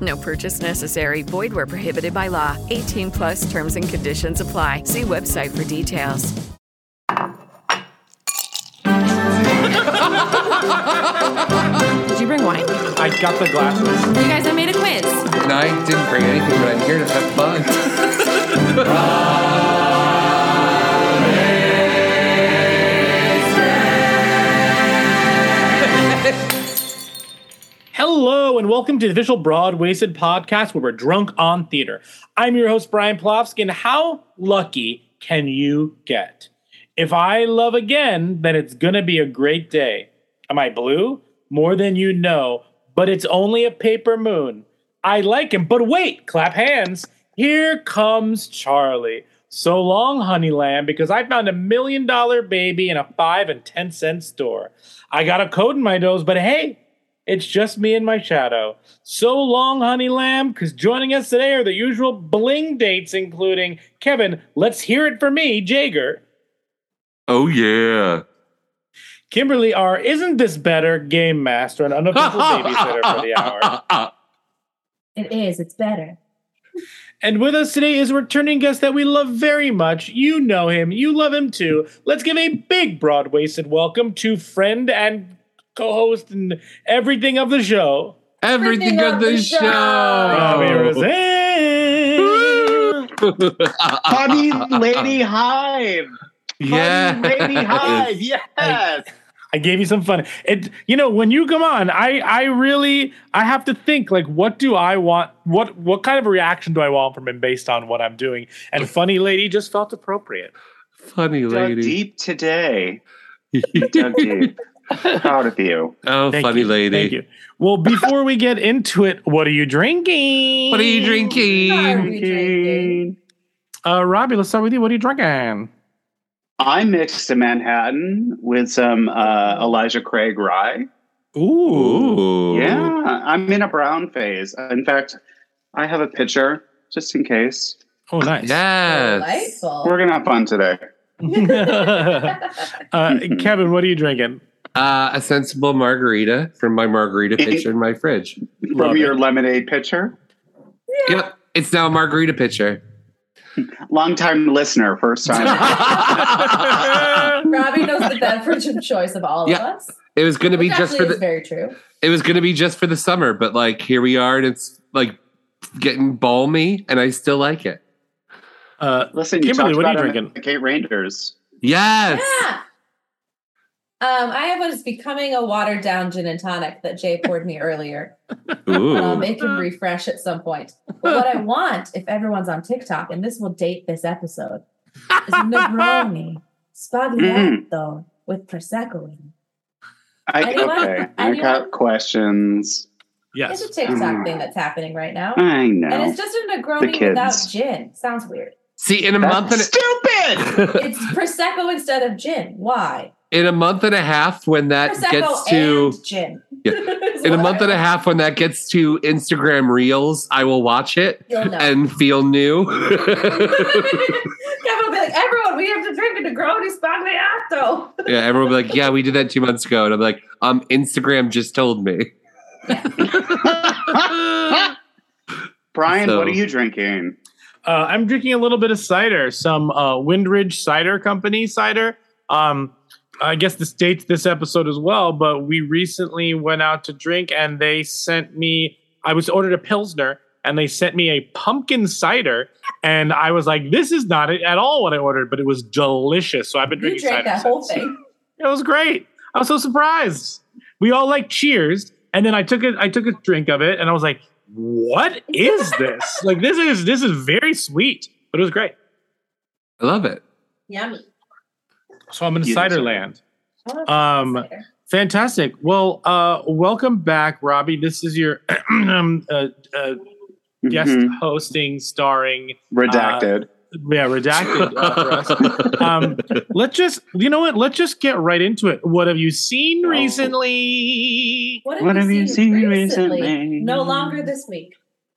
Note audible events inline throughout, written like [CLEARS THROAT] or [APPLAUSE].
No purchase necessary. Void where prohibited by law. 18 plus terms and conditions apply. See website for details. [LAUGHS] Did you bring wine? I got the glasses. You guys, I made a quiz. And I didn't bring anything, but I'm here to have fun. [LAUGHS] Hello, and welcome to the official Broadwasted podcast where we're drunk on theater. I'm your host, Brian Plofsky, and how lucky can you get? If I love again, then it's gonna be a great day. Am I blue? More than you know, but it's only a paper moon. I like him, but wait, clap hands. Here comes Charlie. So long, honey lamb, because I found a million dollar baby in a five and ten cent store. I got a code in my nose, but hey, it's just me and my shadow. So long, honey lamb, because joining us today are the usual bling dates, including Kevin, let's hear it for me, Jager. Oh, yeah. Kimberly R. Isn't this better? Game master and unofficial babysitter for the hour. [LAUGHS] It is. It's better. And with us today is a returning guest that we love very much. You know him. You love him too. Let's give a big Broadwasted welcome to friend and co-host and everything of the show. Everything, of, the, show. Robbie Rozelle. Honey Lady Hive. Yeah. Honey Lady [LAUGHS] Hive. Yes. I gave you some fun. It you know when you come on, I I really I have to think like what do I want? What what kind of reaction do I want from him based on what I'm doing? And funny lady just felt appropriate. Funny lady. [LAUGHS] Dug deep today. Dug deep. Proud of you. Oh, Thank funny you. lady. Thank you. Well, before we get into it, what are you drinking? What are you drinking? What are we drinking? Uh, Robbie, let's start with you. What are you drinking? I mixed a Manhattan with some uh, Elijah Craig rye. Ooh. Yeah, I'm in a brown phase. In fact, I have a pitcher just in case. Oh, nice. Yes. Delightful. We're gonna have fun today. [LAUGHS] uh, Kevin, what are you drinking? Uh, a sensible margarita from my margarita pitcher in my fridge. Love From it. your lemonade pitcher. Yep. It's now a margarita pitcher. Long time listener, first time. [LAUGHS] [LAUGHS] Robbie knows the beverage of choice of all Yeah. of us. It was going to be just actually for is the. very true. It was going to be just for the summer, but like here we are, and it's like getting balmy, and I still like it. Uh, Listen, you Kimberly, talked what are you drinking? at Kate Rangers. Yes. Yeah. Um, I have what is becoming a watered down gin and tonic that Jay poured me earlier. [LAUGHS] Ooh. Um, it can refresh at some point. But what I want, if everyone's on TikTok, and this will date this episode, is a Negroni [LAUGHS] Sbagliato with Prosecco in. I, Anyone? okay, I Anyone? got questions. yes. It's a TikTok Mm. thing that's happening right now. I know. And it's just a Negroni without gin. Sounds weird. See, in a month and stupid. [LAUGHS] It's Prosecco instead of gin. Why? In a month and a half when that Prosecco gets to and gin. Yeah. [LAUGHS] in a month and a half when that gets to Instagram Reels, I will watch it and feel new. [LAUGHS] [LAUGHS] Kevin will be like, everyone, we have to drink a Negroni Sbagliato. yeah, everyone will be like, "Yeah, we did that two months ago," and I'm like, "Um, Instagram just told me." Brian, So- what are you drinking? Uh, I'm drinking a little bit of cider, some uh, Windridge Cider Company cider. Um, I guess this dates this episode as well, but we recently went out to drink and they sent me, I was ordered a Pilsner and they sent me a pumpkin cider. And I was like, this is not at all what I ordered, but it was delicious. So I've been You drinking drank cider. that whole thing. [LAUGHS] It was great. I was so surprised. We all like cheers. And then I took it, I took a drink of it and I was like, what is [LAUGHS] this? like this is this is very sweet, but it was great. I love it. Yummy. So I'm in You cider deserve land. Oh, Um, cider. Fantastic. Well, uh, welcome back, Robbie. This is your [CLEARS THROAT] um, uh, uh, guest Mhm. hosting, starring, Redacted. yeah, redacted uh. Um, let's just, you know what? Let's just get right into it. What have you seen Oh. recently? What have, What you, have you seen, seen recently? recently? No longer this week.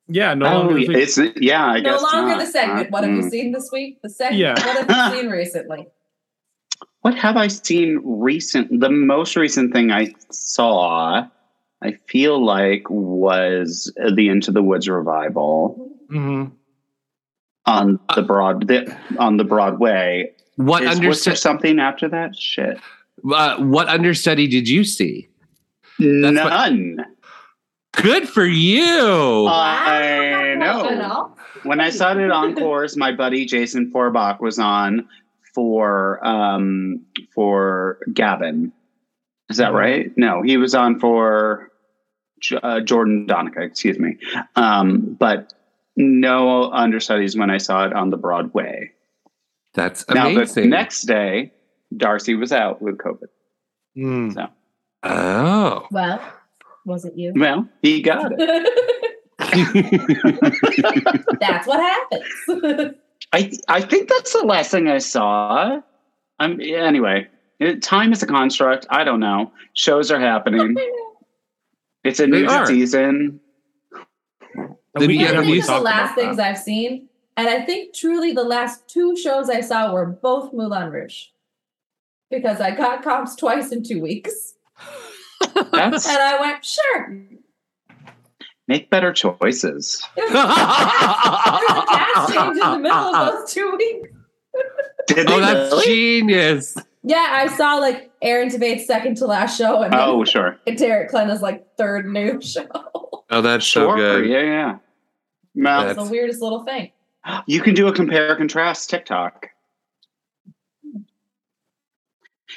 Yeah, no oh, longer. this it's yeah. I no guess longer not. the segment. What have you Mm. seen this week? The segment. Yeah. What have you seen recently? What have I seen recent? The most recent thing I saw, I feel like, was the Into the Woods revival Mhm. on the broad the, on the Broadway. What Is, was there understudy? something after that? Shit, Uh, what understudy did you see? That's what- none. Good for you. I know. know. When I saw it at Encores, my buddy Jason Forbach was on for um for Gavin. Is that Mhm. right? No, he was on for J- uh, Jordan Donica. Excuse me. Um, but no understudies when I saw it on the Broadway. That's amazing. Now the next day, Darcy was out with COVID. Mm. So oh. Well, was it you? well, he got it. [LAUGHS] That's what happens. [LAUGHS] I I think that's the last thing I saw. I'm anyway. It, time is a construct. I don't know. Shows are happening. [LAUGHS] It's a They new are. season. And Then we you can have I think new the last things that. I've seen, and I think truly the last two shows I saw were both Moulin Rouge, because I got comps twice in two weeks, [LAUGHS] and I went sure. Make better choices. [LAUGHS] There was, a cast change in the middle of those two weeks. Did oh, that's really? genius. Yeah, I saw like Aaron Tveit's second to last show, and Oh, sure. then [LAUGHS] Derek Klena's like third new show. Oh, that's so Sure. good. Yeah, yeah. Well, It's the weirdest little thing. [GASPS] you can do a compare contrast TikTok.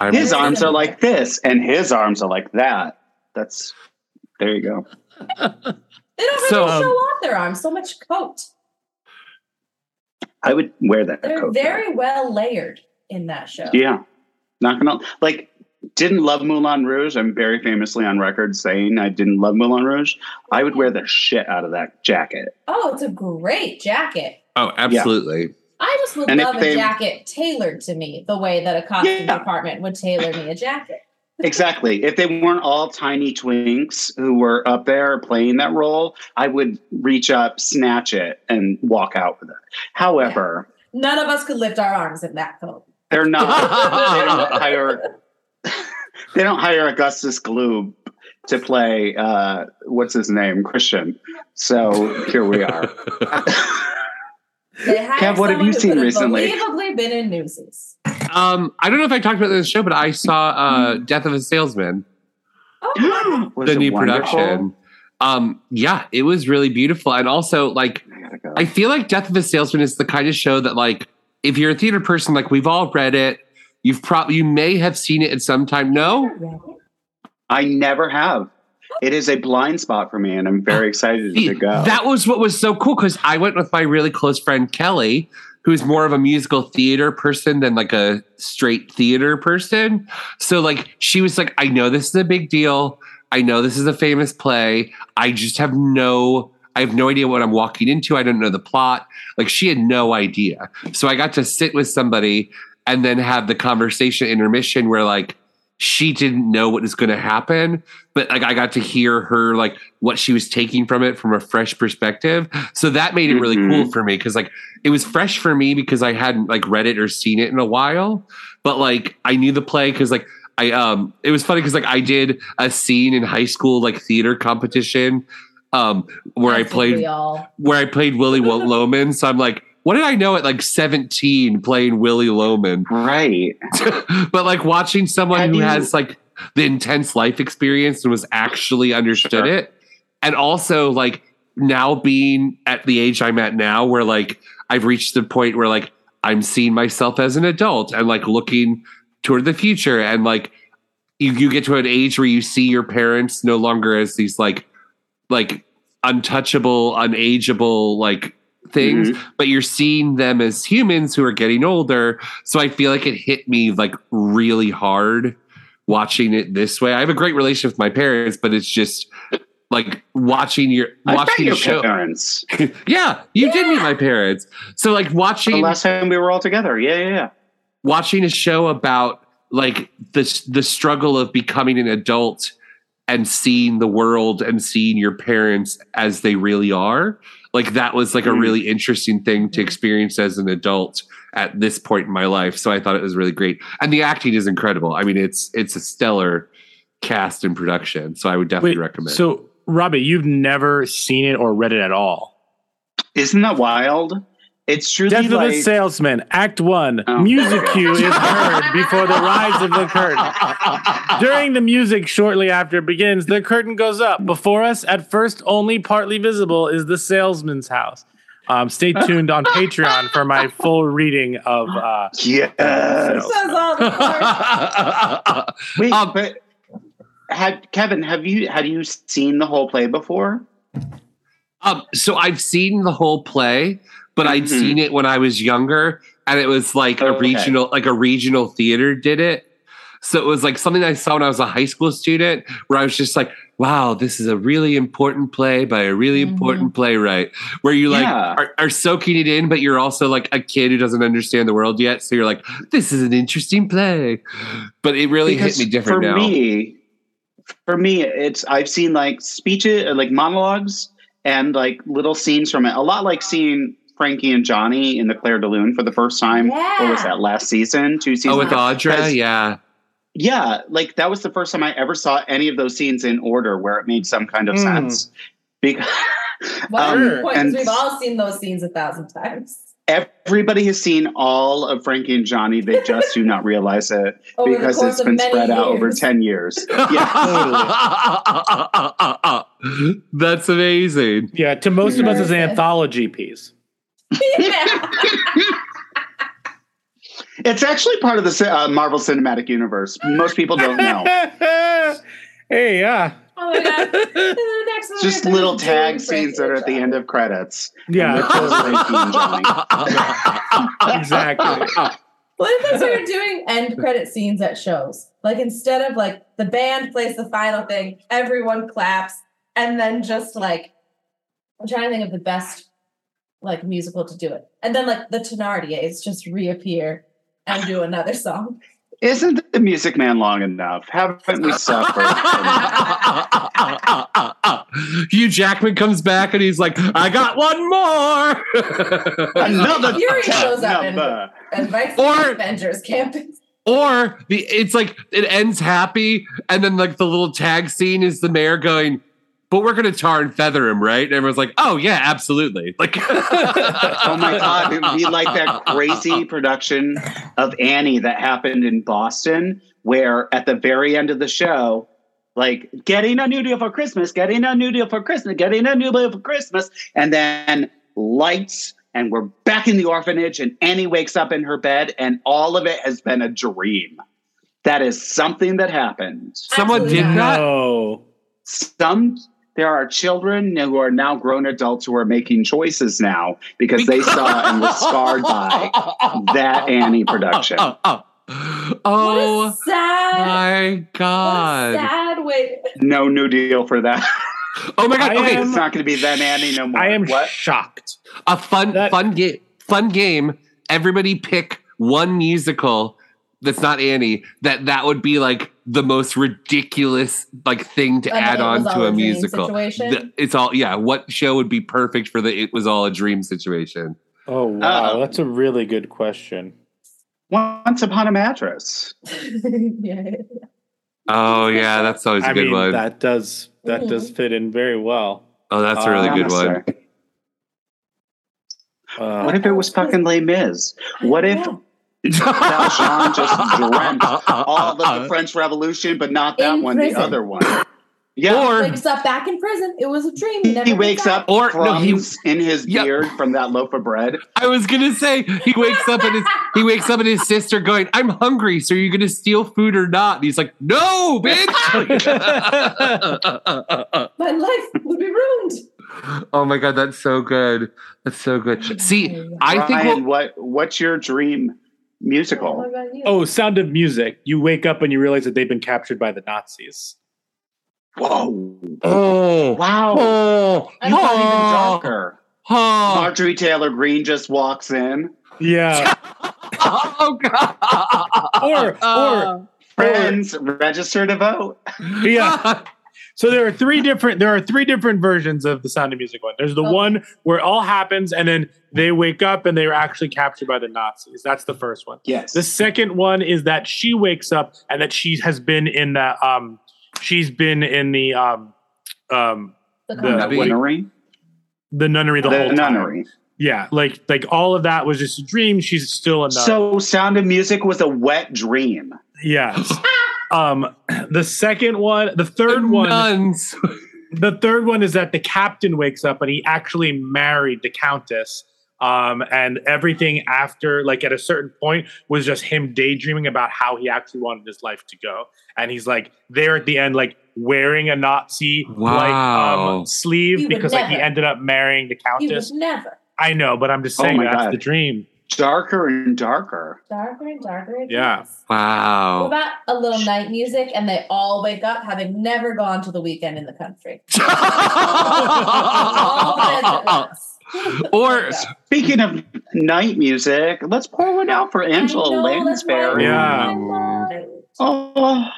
I'm, His Very arms are like this, and his arms are like that. That's there you go. [LAUGHS] They don't really So, um, show off their arms. So much coat. I would wear that They're coat. though. very well layered in that show. Yeah. Not gonna like didn't love Moulin Rouge. I'm very famously on record saying I didn't love Moulin Rouge. I would wear the shit out of that jacket. Oh, it's a great jacket. oh, absolutely. I just would And love a they- jacket tailored to me the way that a costume Yeah. department would tailor me a jacket. Exactly. If they weren't all tiny twinks who were up there playing that role, I would reach up, snatch it, and walk out with it. However, None of us could lift our arms in that coat. they're not. [LAUGHS] they don't hire. they don't hire Augustus Gloop to play. Uh, what's his name? Christian. So here we are. Kev, what have you seen recently? Believably been in Newsies. Um, I don't know if I talked about this show, but I saw uh, Death of a Salesman, Oh, [GASPS] the new wonderful? production. Um, yeah, it was really beautiful, and also like I go. I feel like Death of a Salesman is the kind of show that like if you're a theater person, like we've all read it. You've probably you may have seen it at some time. No, I never have. It is a blind spot for me, and I'm very excited See, to go. That was what was so cool because I went with my really close friend Kelly, who's more of a musical theater person than like a straight theater person. So like she was like, I know this is a big deal. I know this is a famous play. I just have no I have no idea what I'm walking into. I don't know the plot. Like she had no idea. So I got to sit with somebody and then have the conversation intermission where like she didn't know what was going to happen but like i got to hear her like what she was taking from it from a fresh perspective so that made it really Mhm. cool for me because like it was fresh for me because i hadn't like read it or seen it in a while but like i knew the play because like i um it was funny because like i did a scene in high school like theater competition um where i That's what played where I played Willy [LAUGHS] Wo- Loman. So I'm like, what did I know at like 17 playing Willy Loman? [LAUGHS] Right. but like watching someone Have who you- has like the intense life experience and was actually understood Sure. it. And also like now being at the age I'm at now where like I've reached the point where like I'm seeing myself as an adult and like looking toward the future and like you, you get to an age where you see your parents no longer as these like like untouchable, unageable like things, Mhm. but you're seeing them as humans who are getting older. So I feel like it hit me like really hard watching it this way. I have a great relationship with my parents, but it's just like watching your I watching your show. parents [LAUGHS] yeah, you did meet my parents. So like watching the last time we were all together. Yeah, yeah, yeah. watching a show about like the the struggle of becoming an adult and seeing the world and seeing your parents as they really are like that was like a Mm. really interesting thing to experience as an adult at this point in my life so i thought it was really great and the acting is incredible i mean it's it's a stellar cast and production so i would definitely recommend So, Robbie, you've never seen it or read it at all. Isn't that wild? It's truly Death of like the Salesman, Act One. Oh. music cue is heard before the rise of the curtain. [LAUGHS] During the music, shortly after it begins, the curtain goes up. Before us, at first only partly visible, is the salesman's house. Um, stay [LAUGHS] tuned on Patreon for my full reading of. Uh, yes. Says all the [LAUGHS] parts. Wait, Um, but had Kevin, have you had you seen the whole play before? Um, so I've seen the whole play, but I'd Mhm. seen it when I was younger, and it was like a Okay. regional, like a regional theater did it. So it was like something I saw when I was a high school student, where I was just like, "Wow, this is a really important play by a really Mhm. important playwright." Where you like Yeah. are, are soaking it in, but you're also like a kid who doesn't understand the world yet. So you're like, "This is an interesting play," but it really Because hit me different for now. me. For me, it's I've seen like speeches, like monologues, and like little scenes from it. A lot like seeing Frankie and Johnny in the Clair de Lune for the first time. What was that last season? Two seasons. oh, with Audra, 'Cause- yeah. Yeah, like that was the first time I ever saw any of those scenes in order where it made some kind of Hmm. sense. Because [LAUGHS] Well, um, point and we've all seen those scenes a thousand times. everybody has seen all of Frankie and Johnny. They just do not realize it [LAUGHS] because it's been many spread out over 10 years. [LAUGHS] Yeah. That's amazing. yeah, to most of us, it's an anthology piece. Yeah. It's actually part of the uh, Marvel Cinematic Universe. Most people don't know. [LAUGHS] hey, yeah. Oh my god. The next one Just little tag scenes that are at the end of credits. Yeah, And they're just Frankie and Johnny. exactly. What if we started doing end credit scenes at shows? Like instead of like the band plays the final thing, everyone claps, and then just like I'm trying to think of the best like musical to do it. And then like the Thenardiers just reappear and do another [LAUGHS] song. Isn't the Music Man long enough? Haven't we suffered? [LAUGHS] Hugh Jackman comes back and he's like, I got one more. [LAUGHS] Another Fury shows up and number. invites Or- Avengers campus. or the it's like it ends happy, and then like the little tag scene is the mayor going, But we're gonna tar and feather him, right? And everyone's like, Oh yeah, absolutely. Like [LAUGHS] Oh my god, it would be like that [LAUGHS] crazy production of Annie that happened in Boston, where at the very end of the show, like getting a new deal for Christmas, getting a new deal for Christmas, getting a new deal for Christmas, and then lights, and we're back in the orphanage, and Annie wakes up in her bed, and all of it has been a dream. That is something that happened. Someone did not. that. No. Some there are children who are now grown adults who are making choices now because they saw and were scarred by that [LAUGHS] Annie production. Oh, oh, oh. what a oh sad, my what a god. sad way. No new deal for that. [LAUGHS] Oh my god. I Okay, am- it's not going to be that Annie no more. I am what? shocked. a fun That- fun game fun game everybody pick one musical that's not Annie, that that would be like the most ridiculous like thing to And add on to a a musical. The- it's all yeah. What show would be perfect for the it was all a dream situation? Oh wow, Uh, that's a really good question. Once upon a mattress. [LAUGHS] yeah. Oh yeah, that's always a I good mean, one. that does that Mhm. does fit in very well. oh, that's a really Uh, good one. Uh, What if it was fucking Les Mis? What if Valjean [LAUGHS] just dreamt uh, uh, uh, all of the French Revolution, but not that In one, prison. the other one? Yeah. Or wakes up back in prison. It was a dream. He, never he wakes up Or- no, he- crumbs in his Yeah. beard from that loaf of bread. I was gonna say he wakes up and his he wakes up and his sister going, "I'm hungry, so are you gonna steal food or not?" And he's like, "No, bitch." [LAUGHS] My life would be ruined. oh my god, that's so good. That's so good. See, I think Ryan, we'll, what what's your dream musical? What about you? oh, Sound of Music. You wake up and you realize that they've been captured by the Nazis. Whoa! oh Wow! oh I You know. even oh, darker. oh, Marjorie Taylor Greene just walks in. Yeah. [LAUGHS] oh god. or or uh, Friends, register to vote. yeah. [LAUGHS] So there are three different there are three different versions of the Sound of Music one. There's the Okay. one where it all happens and then they wake up and they are actually captured by the Nazis. That's the first one. Yes. The second one is that she wakes up and that she has been in the um she's been in the um um The the Nunnery? what do you- nunnery. the nunnery the, The, whole time. nunnery. Yeah, like like all of that was just a dream. She's still a nun. So, Sound of Music was a wet dream. yes. [LAUGHS] um the second one, the third one Nuns. the third one is that the captain wakes up and he actually married the countess um, and everything after like at a certain point was just him daydreaming about how he actually wanted his life to go and he's like there at the end like wearing a nazi like Wow. um, sleeve He would because like he ended up marrying the He countess would never. i know but i'm just Oh saying my that's God. the dream Darker and darker. Darker and darker. Yeah. gets. What Wow. about a little night music and they all wake up having never gone to the weekend in the country? [LAUGHS] All friends at once. or Speaking of night music, let's pour one out for Angela I know, that's Lansbury. Yeah. Oh,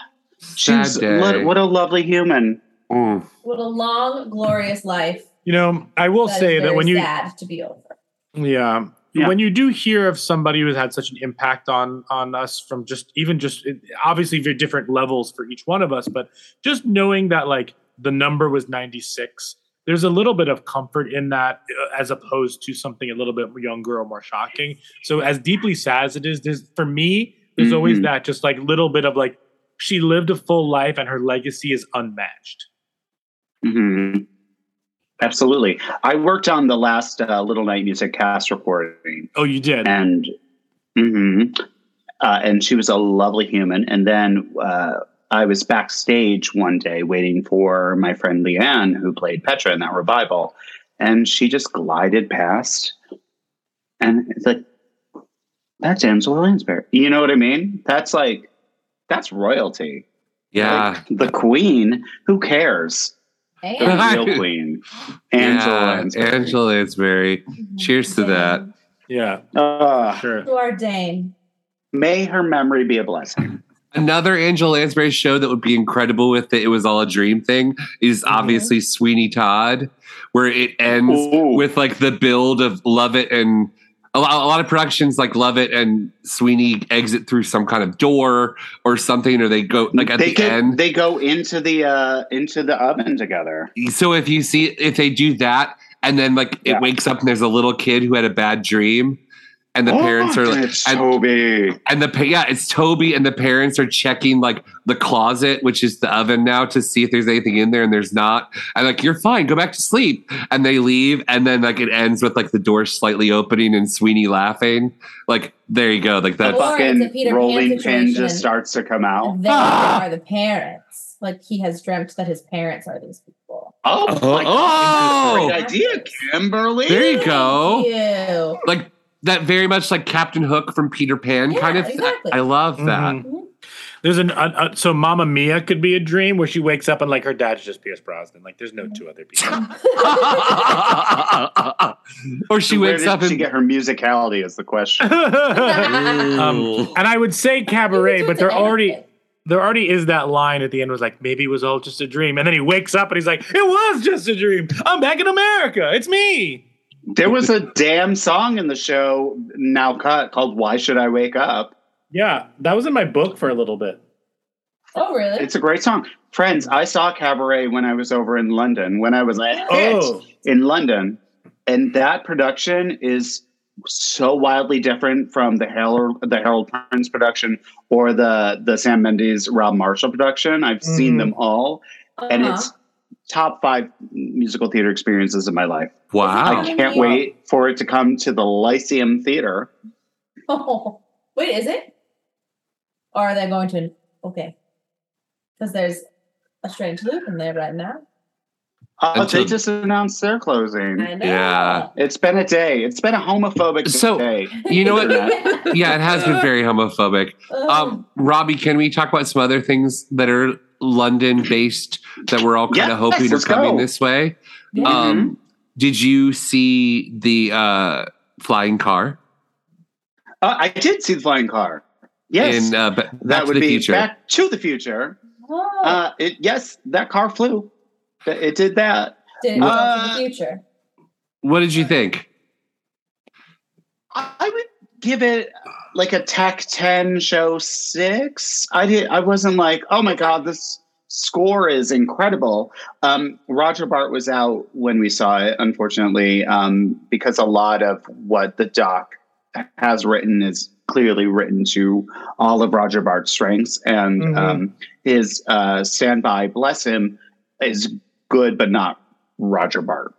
she's day. what, what a lovely human. Mm. What a long, glorious life. you know i will That is say that when you sad to be over. Yeah. Yeah. When you do hear of somebody who's had such an impact on on us from just even just obviously very different levels for each one of us, but just knowing that like the number was 96, there's a little bit of comfort in that uh, as opposed to something a little bit younger or more shocking. So as deeply sad as it is, there's for me, there's always Mhm. that just like little bit of like she lived a full life and her legacy is unmatched. hmm Absolutely. I worked on the last uh, Little Night Music cast recording, Oh, you did. and mhm. uh, and she was a lovely human. And then uh, I was backstage one day waiting for my friend Leanne, who played Petra in that revival, and she just glided past, and it's like, that's Angela Lansbury. You know what I mean? That's like, that's royalty. Yeah. Like, the queen. Who cares? And The real queen, Angela Yeah, Lansbury. Angela Lansbury. Cheers to that. Yeah, Ah, sure. To our Dane. may her memory be a blessing. Another Angela Lansbury show that would be incredible with the It Was All a Dream thing is obviously Sweeney Todd, where it ends Ooh. with like the build of Lovett and a lot, a lot of productions like Lovett and Sweeney exit through some kind of door or something, or they go like at they the get, end. they go into the uh into the oven together. so if you see if they do that and then like it Yeah. wakes up and there's a little kid who had a bad dream and the parents are like it's and, Toby. and the yeah it's toby and the parents are checking like the closet which is the oven now to see if there's anything in there and there's not and like you're fine go back to sleep and they leave and then like it ends with like the door slightly opening and sweeney laughing like there you go like that Or it's a fucking rolling pin just starts to come out. They Ah! are the parents. Like he has dreamt that his parents are these people. Oh, Oh, God, oh. great idea, Kimberly. there you go Thank you. like that very much like captain hook from peter pan Yeah, kind of exactly. i love that Mhm. There's an a, a, so Mamma Mia could be a dream where she wakes up and like her dad's just Pierce Brosnan. Like there's no two other people. [LAUGHS] [LAUGHS] or she Where wakes did up she and get her musicality is the question. [LAUGHS] um, and I would say cabaret, but there already there already is that line at the end was like maybe it was all just a dream, and then he wakes up and he's like it was just a dream. I'm back in America. It's me. There was a damn song in the show now cut called "Why Should I Wake Up." Yeah, that was in my book for a little bit. Oh, really? It's a great song. Friends, I saw Cabaret when I was over in London, when I was a hit Oh. in London. And that production is so wildly different from the Harold, the Harold Prince production or the, the Sam Mendes, Rob Marshall production. I've seen Mhm. them all, and Uh-huh. it's top five musical theater experiences of my life. wow. I can't wait for it to come to the Lyceum Theater. Oh, [LAUGHS] wait, is it? Or are they going to? Okay, because there's a strange loop in there right now. Uh, Until- they just announced their closing. Yeah. It's been a day. It's been a homophobic So, day. You know what? [LAUGHS] Yeah, it has been very homophobic. Um, Robbie, can we talk about some other things that are London based that we're all kind Yes, of hoping are coming go. this way? Yeah. Um, did you see the uh, flying car Uh, I did see the flying car. Yes, in uh, Ba- Back that to would the be Future? Back to the Future. Oh, Uh, it, yes, that car flew. It it did that. did it go to uh, the future? what did you think? I I would give it like a Tech Ten show six. I did. I wasn't like, oh my god, this score is incredible. Um, Roger Bart was out when we saw it, unfortunately, um, because a lot of what the doc has written is clearly written to all of Roger Bart's strengths, and Mhm. um, his uh, standby, bless him, is good, but not Roger Bart.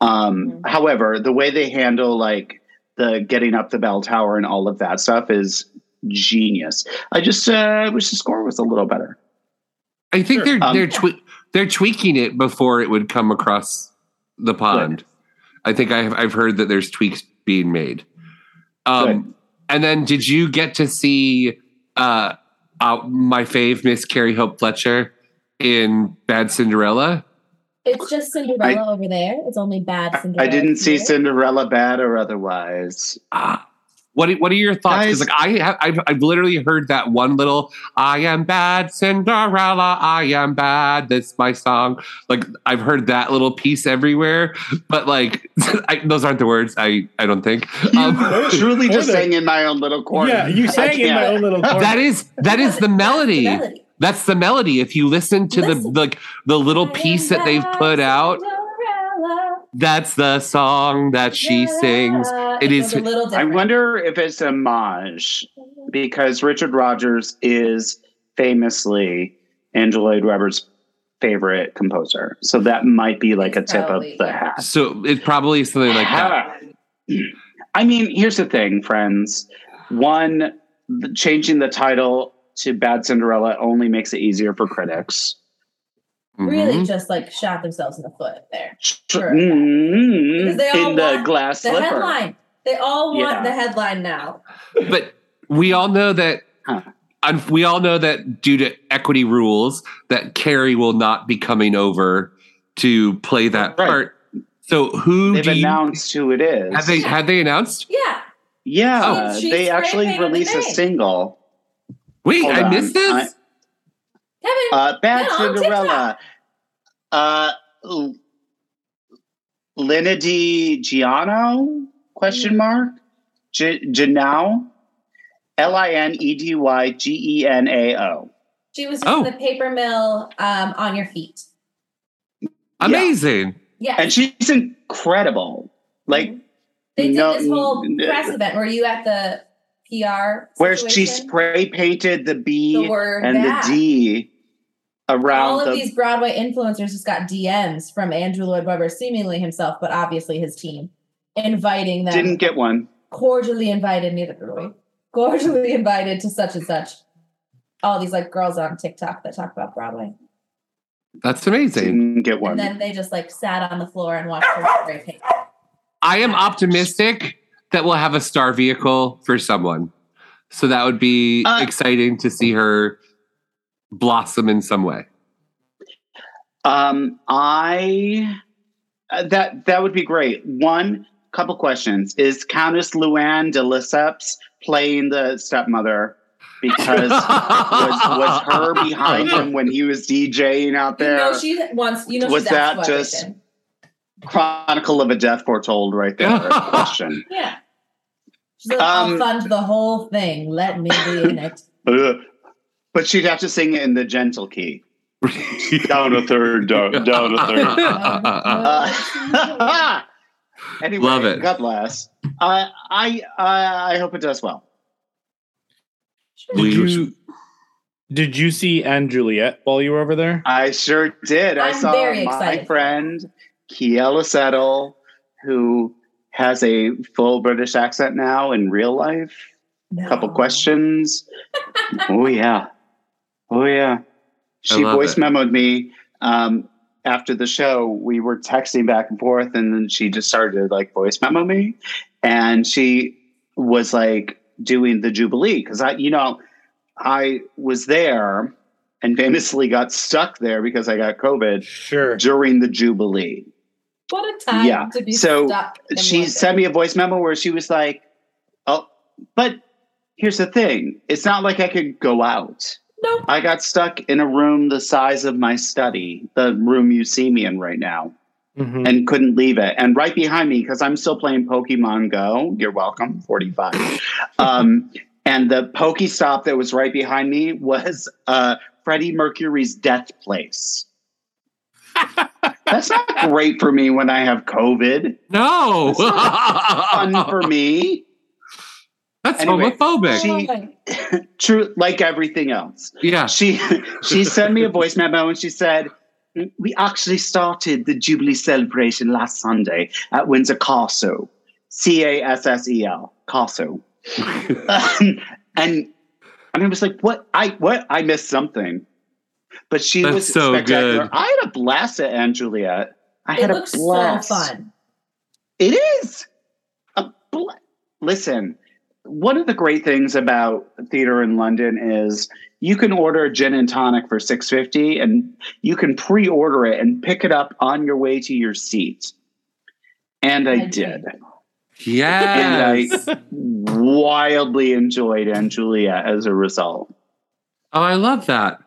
Um, Mhm. However, the way they handle like the getting up the bell tower and all of that stuff is genius. I just uh, wish the score was a little better. I think they're Um, they're twe- they're tweaking it before it would come across the pond. I think I've I've heard that there's tweaks being made. Um, and then did you get to see uh, uh, my fave Miss Carrie Hope Fletcher in Bad Cinderella? It's just Cinderella over there. It's only bad Cinderella. I didn't see here. Cinderella bad or otherwise. Ah, what are- what are your thoughts? Because like I have, I've, I've literally heard that one little "I am bad Cinderella, I am bad." That's my song. Like I've heard that little piece everywhere, but like [LAUGHS] I, those aren't the words. I I don't think. Um, [LAUGHS] Truly [LAUGHS] just Or the- sang in my own little corner. Yeah, you sang in my own little corner. that is that is the melody. melody. That's the melody. If you listen to Listen. the like the little piece that they've put out, that's the song that she sings. Yeah, It was is- I wonder if it's a homage because Richard Rodgers is famously Angela Lloyd Webber's favorite composer. So that might be like a tip probably, of the hat. So it's probably something like that. [CLEARS THROAT] I mean, here's the thing, friends. One, changing the title to Bad Cinderella only makes it easier for critics. really Mhm. just like shot themselves in the foot there. Sure. Mm, Because they all in the want glass The slipper. headline. They all want Yeah. the headline now. but we all know that Huh. we all know that due to equity rules that Carrie will not be coming over to play that Right. part. So who They've do you announced who it is. have they have they announced? Yeah. Yeah, She- she they actually painted released a single. Wait, Hold I on. missed this. I- Kevin, Uh, Bad Yeah, on Cinderella. Uh, L- Lina Di Giano? Question mark. G- Janao. L I N E D Y G E N A O. she was Oh. in the paper mill um, on your feet. Amazing. Yeah. And she's incredible. Like they did no- this whole press event. Were you at the PR? where she spray painted the B The and bad. the D around All of the these Broadway influencers just got DMs from Andrew Lloyd Webber, seemingly himself, but obviously his team, inviting them. didn't get one. cordially invited, neither did we. Cordially [LAUGHS] invited to such and such. All these like girls on TikTok that talk about Broadway. That's amazing. Didn't get one. And then they just like sat on the floor and watched her spray paint. I am optimistic that we'll have a star vehicle for someone. So that would be Uh, exciting to see her blossom in some way? Um, I uh, that that would be great. One couple questions: Is Countess Luann de Lesseps playing the stepmother? Because was, was her behind [LAUGHS] him when he was DJing out You there? know she wants. You know was she's that just everything. Chronicle of a Death Foretold right there? [LAUGHS] question. Yeah. She's like, I'll Um, fund the whole thing. Let me be in it. But she'd have to sing it in the gentle key. [LAUGHS] down a third, down, down a third. [LAUGHS] Uh, anyway, Love it. God bless. Uh, I, I I hope it does well. Did you did you see & Juliet while you were over there? I sure did. I I'm saw very my excited. friend Keala Settle, who has a full British accent now in real life. A couple questions. [LAUGHS] oh yeah, oh yeah. She voice it. memoed me um, after the show. We were texting back and forth, and then she just started to like voice memo me, and she was like doing the Jubilee because I, you know, I was there and famously got stuck there because I got COVID sure. during the Jubilee. What a time Yeah. to be So stuck. she London. sent me a voice memo where she was like, "Oh, but here's the thing: it's not like I could go out. Nope. I got stuck in a room the size of my study, the room you see me in right now, Mhm. and couldn't leave it. And right behind me, because I'm still playing Pokemon Go. You're welcome, 45. [LAUGHS] um, and the Pokestop that was right behind me was uh, Freddie Mercury's Death Place. That's not great for me when I have COVID. No, Fun for me. that's Anyway, homophobic. She, [LAUGHS] true, like everything else. yeah, She she sent me a voice memo and she said, "We actually started the Jubilee celebration last Sunday at Windsor Castle, C A S S E L, Castle." Um, [LAUGHS] [LAUGHS] and and I was like, "What? I what? I missed something." But she That's was so spectacular. good. I had a blast at & Juliet. I It had a looks so blast. fun. It is. A bl- Listen, one of the great things about theater in London is you can order a gin and tonic for 650 and you can pre-order it and pick it up on your way to your seat. And I, I did. yes. And I wildly enjoyed Anne Julia as a result. oh, I love that.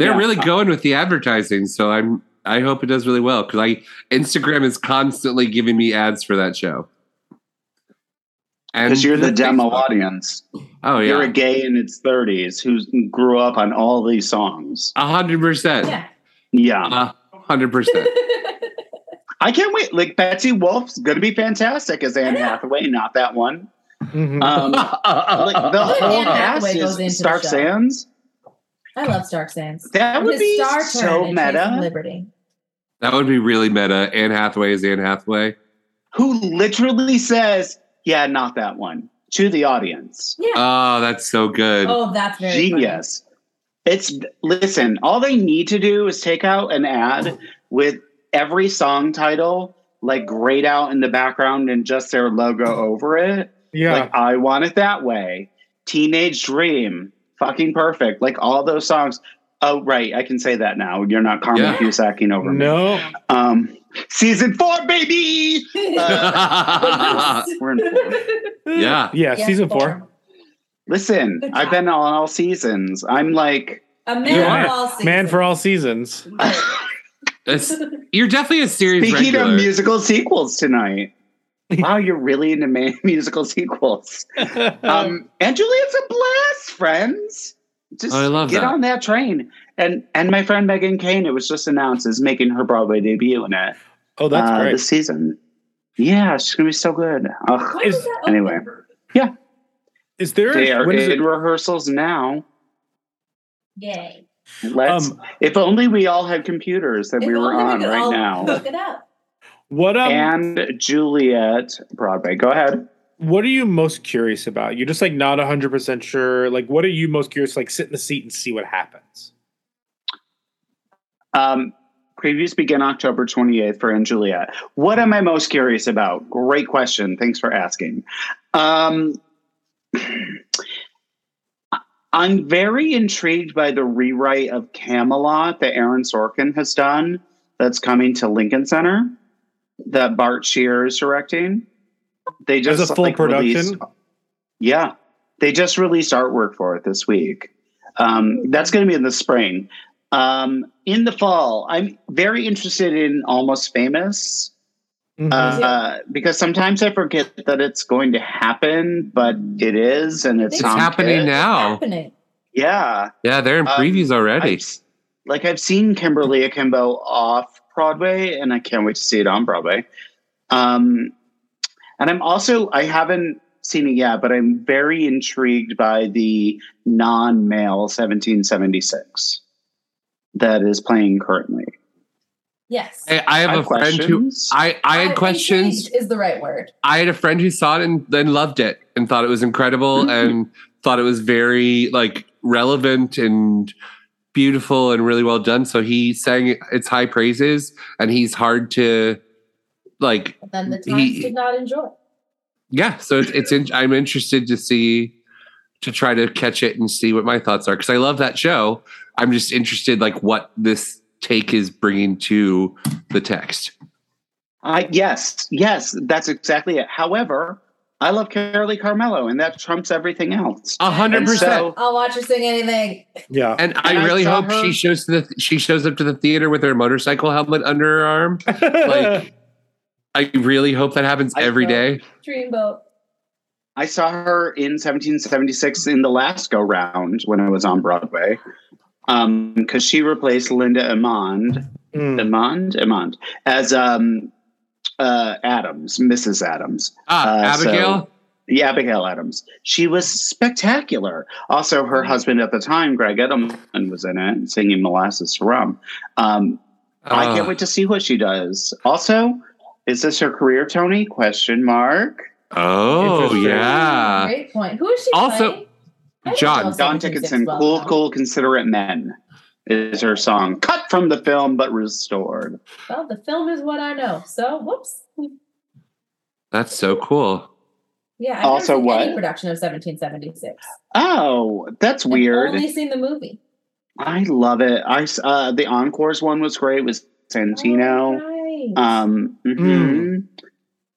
They're Yeah. really going with the advertising, so I'm. I hope it does really well because I Instagram is constantly giving me ads for that show. Because you're the Facebook. demo audience. Oh yeah, You're a gay in its 30s who grew up on all these songs. a hundred percent, Yeah. Yeah. a hundred percent. [LAUGHS] I can't wait. Like Betsy Wolfe's going to be fantastic as Anne Hathaway, not that one. Mhm. Um, [LAUGHS] like the Anne whole Hathaway cast goes into is the Stark. Sands. I love Stark Sands. That And would his be star so turn meta. Liberty. That would be really meta. Anne Hathaway is Anne Hathaway. Who literally says, "Yeah, not that one," to the audience. Yeah. Oh, that's so good. oh, that's very funny. Genius. It's listen. All they need to do is take out an ad with every song title like grayed out in the background and just their logo over it. Yeah. Like I want it that way. Teenage Dream, fucking perfect. Like all those songs. Oh, right. I can say that now. You're not Carmen Yeah. Cusacking over me. no. Um, season four, baby. [LAUGHS] Uh, we're in four. yeah. Yeah, Yeah, season four. Listen, I've been on all seasons. I'm like, A man You of all seasons. Man for all seasons. [LAUGHS] You're definitely a series speaking regular. of musical sequels tonight. [LAUGHS] Wow, you're really into ma- [LAUGHS] musical sequels. [LAUGHS] Um, and Juliet's a blast, friends. Just Oh, I love get that. on that train. And and my friend Megan Kane, it was just announced, is making her Broadway debut in it oh, that's uh, great. this season. Yeah, she's gonna be so good. Ugh. When does Is- that open? Anyway, Is there? they are when is in it- rehearsals now. Yay. Let's. Um, if only we all had computers that If we were on could right all now. Look it up. What um? and Juliet Broadway. Go ahead. what are you most curious about? You're just like not hundred percent sure. Like, what are you most curious? Like, sit in the seat and see what happens. Um, previews begin October 28th for & Juliet. What am I most curious about? Great question. Thanks for asking. Um, [CLEARS THROAT] I'm very intrigued by the rewrite of Camelot that Aaron Sorkin has done. That's coming to Lincoln Center. That Bart Sher is directing. They just As a full like, production? released- yeah, they just released artwork for it this week. Um, that's going to be in the spring. Um, in the fall, I'm very interested in Almost Famous Mm-hmm. uh, because sometimes I forget that it's going to happen, but it is, and it's, It's happening Kidd. now. Happening. Yeah, Yeah, they're in Um, previews already. I've, like I've seen Kimberly Akimbo off Broadway, and I can't wait to see it on Broadway. Um, and I'm also I haven't seen it yet, but I'm very intrigued by the non-male 1776 that is playing currently. Yes. I, I have I a have friend who questions. I, I had I'm questions. Is the right word. I had a friend who saw it and then loved it and thought it was incredible Mm-hmm. and thought it was very like relevant and beautiful and really well done. So he sang its high praises and he's hard to like But then the He- times did not enjoy. yeah. So it's it's in, I'm interested to see to try to catch it and see what my thoughts are because I love that show. I'm just interested like what this take is bringing to the text. I yes, yes, that's exactly it. However, I love Carolee Carmello, and that trumps everything else. A hundred And percent. I'll watch her sing anything. Yeah. And, And I I really saw hope her- she shows to the she shows up to the theater with her motorcycle helmet under her arm. [LAUGHS] Like I really hope that happens I every know. Dreamboat. I saw her in 1776 in the last go round when I was on Broadway, because she replaced Linda Emond, Mm. Emond, Emond as um, uh, Adams, Mrs. Adams. Ah, Uh, so- Abigail. Yeah, Abigail Adams. She was spectacular. Also, her husband at the time, Greg Edelman, was in it, singing "Molasses to Rum." Um, I Ah. can't wait to see what she does. Also, is this her career, Tony? Question mark. oh yeah. Great point. Who is she Also, playing? I John- know Don 76 Dickinson, well, "Cool, though. Cool, Considerate Men," is her song, cut from the film but restored. Well, the film is what I know. So, whoops. That's so cool. Yeah, I've Also never seen any what? production of 1776. Oh, that's I've weird. only seen the movie. I love it. I s- uh, the encores one was great. With Santino. Oh, nice. Um, mhm.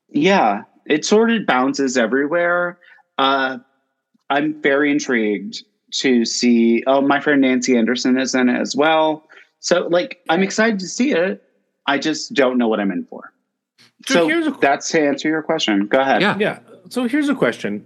Yeah, it sort of bounces everywhere. Uh, I'm very intrigued to see. Oh, my friend Nancy Anderson is in it as well. So, like, I'm excited to see it. I just don't know what I'm in for. So So here's a- that's to answer your question. Go ahead. Yeah. Yeah. So here's a question.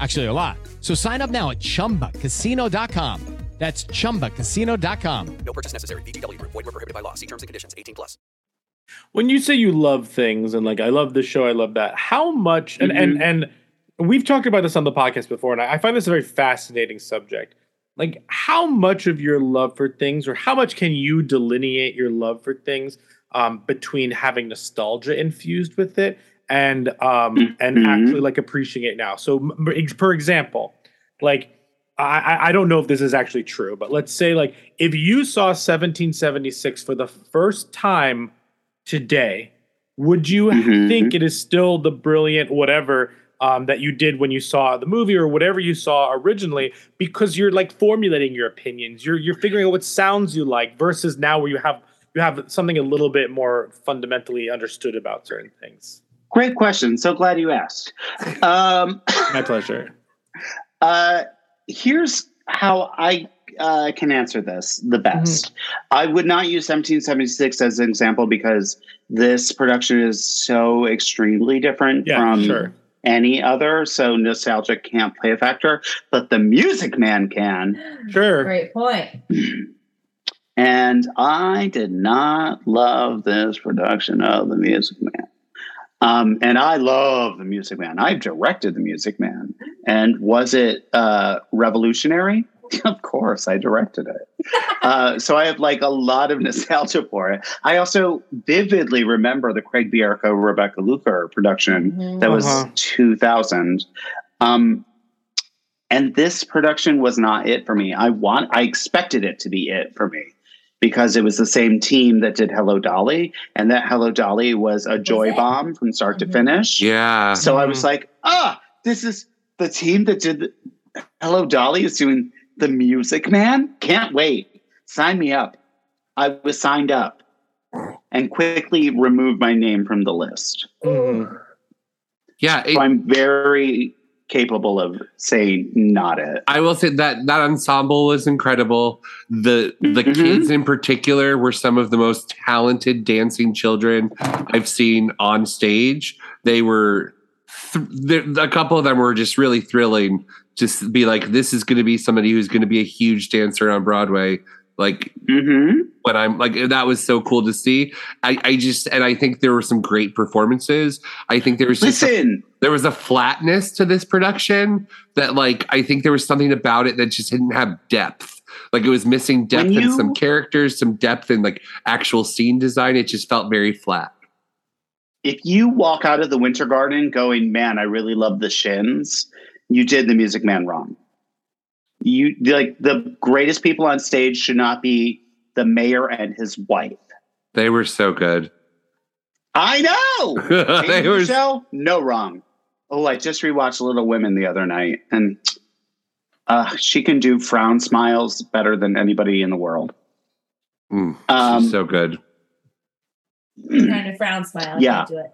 Actually, a lot. So sign up now at chumbacasino.com. That's chumbacasino.com. No purchase necessary. VGW Group. Void were prohibited by law. See terms and conditions. 18 plus. when you say you love things and like I love this show, I love that. How much and and and we've talked about this on the podcast before, and I, I find this a very fascinating subject. Like how much of your love for things, or how much can you delineate your love for things um, between having nostalgia infused with it and um, and Mhm. actually like appreciating it now? So, for example, like I, I- don't know if this is actually true, but let's say like if you saw 1776 for the first time today, would you Mhm. think it is still the brilliant whatever um, that you did when you saw the movie or whatever you saw originally? Because you're like formulating your opinions, you're you're figuring out what sounds you like versus now where you have you have something a little bit more fundamentally understood about certain things. Great question. So glad you asked. Um, [LAUGHS] My pleasure. [LAUGHS] Uh, here's how I uh, can answer this the best. I would not use 1776 as an example because this production is so extremely different Yeah, from sure. any other. So nostalgic can't play a factor, but the Music Man can. [GASPS] Sure. Great point. And I did not love this production of The Music Man. Um, and I love The Music Man. I directed The Music Man. And was it uh, revolutionary? [LAUGHS] of course, I directed it. [LAUGHS] uh, so I have like a lot of nostalgia for it. I also vividly remember the Craig Bierko, Rebecca Luker production that was Uh-huh. 2000. Um, and this production was not it for me. I want, I expected it to be it for me because it was the same team that did Hello Dolly, and that Hello Dolly was a joy bomb from start to finish. Yeah. So I was like, ah, this is the team that did the- Hello Dolly is doing the Music Man. Can't wait. Sign me up. I was signed up and quickly removed my name from the list. Mm-hmm. Yeah, so I'm very capable of saying not it. I will say that that ensemble was incredible. The the Mm-hmm. kids in particular were some of the most talented dancing children I've seen on stage. They were th- a couple of them were just really thrilling. Just be like, this is going to be somebody who's going to be a huge dancer on Broadway. Like Mm-hmm. when I'm like that was so cool to see. I, I just and I think there were some great performances. I think there was just a- Listen. there was a flatness to this production that like I think there was something about it that just didn't have depth. Like it was missing depth When in some characters, some depth in like actual scene design. It just felt very flat. if you walk out of the winter garden going, man, I really love the Shinns, you did the music man wrong. You like the greatest people on stage should not be the mayor and his wife. They were so good. I know. [LAUGHS] They were- Michelle, no wrong. Oh, I just rewatched Little Women the other night, and uh, she can do frown smiles better than anybody in the world. Mm, Um, so good. kind of frown smile. I Yeah. can't do it.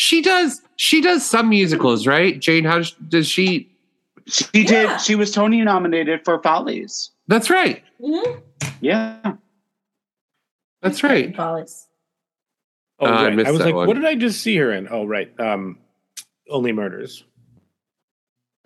She does. She does some musicals, right? Jane, how does, does she? She did. She was Tony nominated for Follies. That's right. Mhm. Yeah. That's right. Follies. Oh, Uh, I right. missed I was that like, one. what did I just see her in? Oh, right. Um, Only Murders.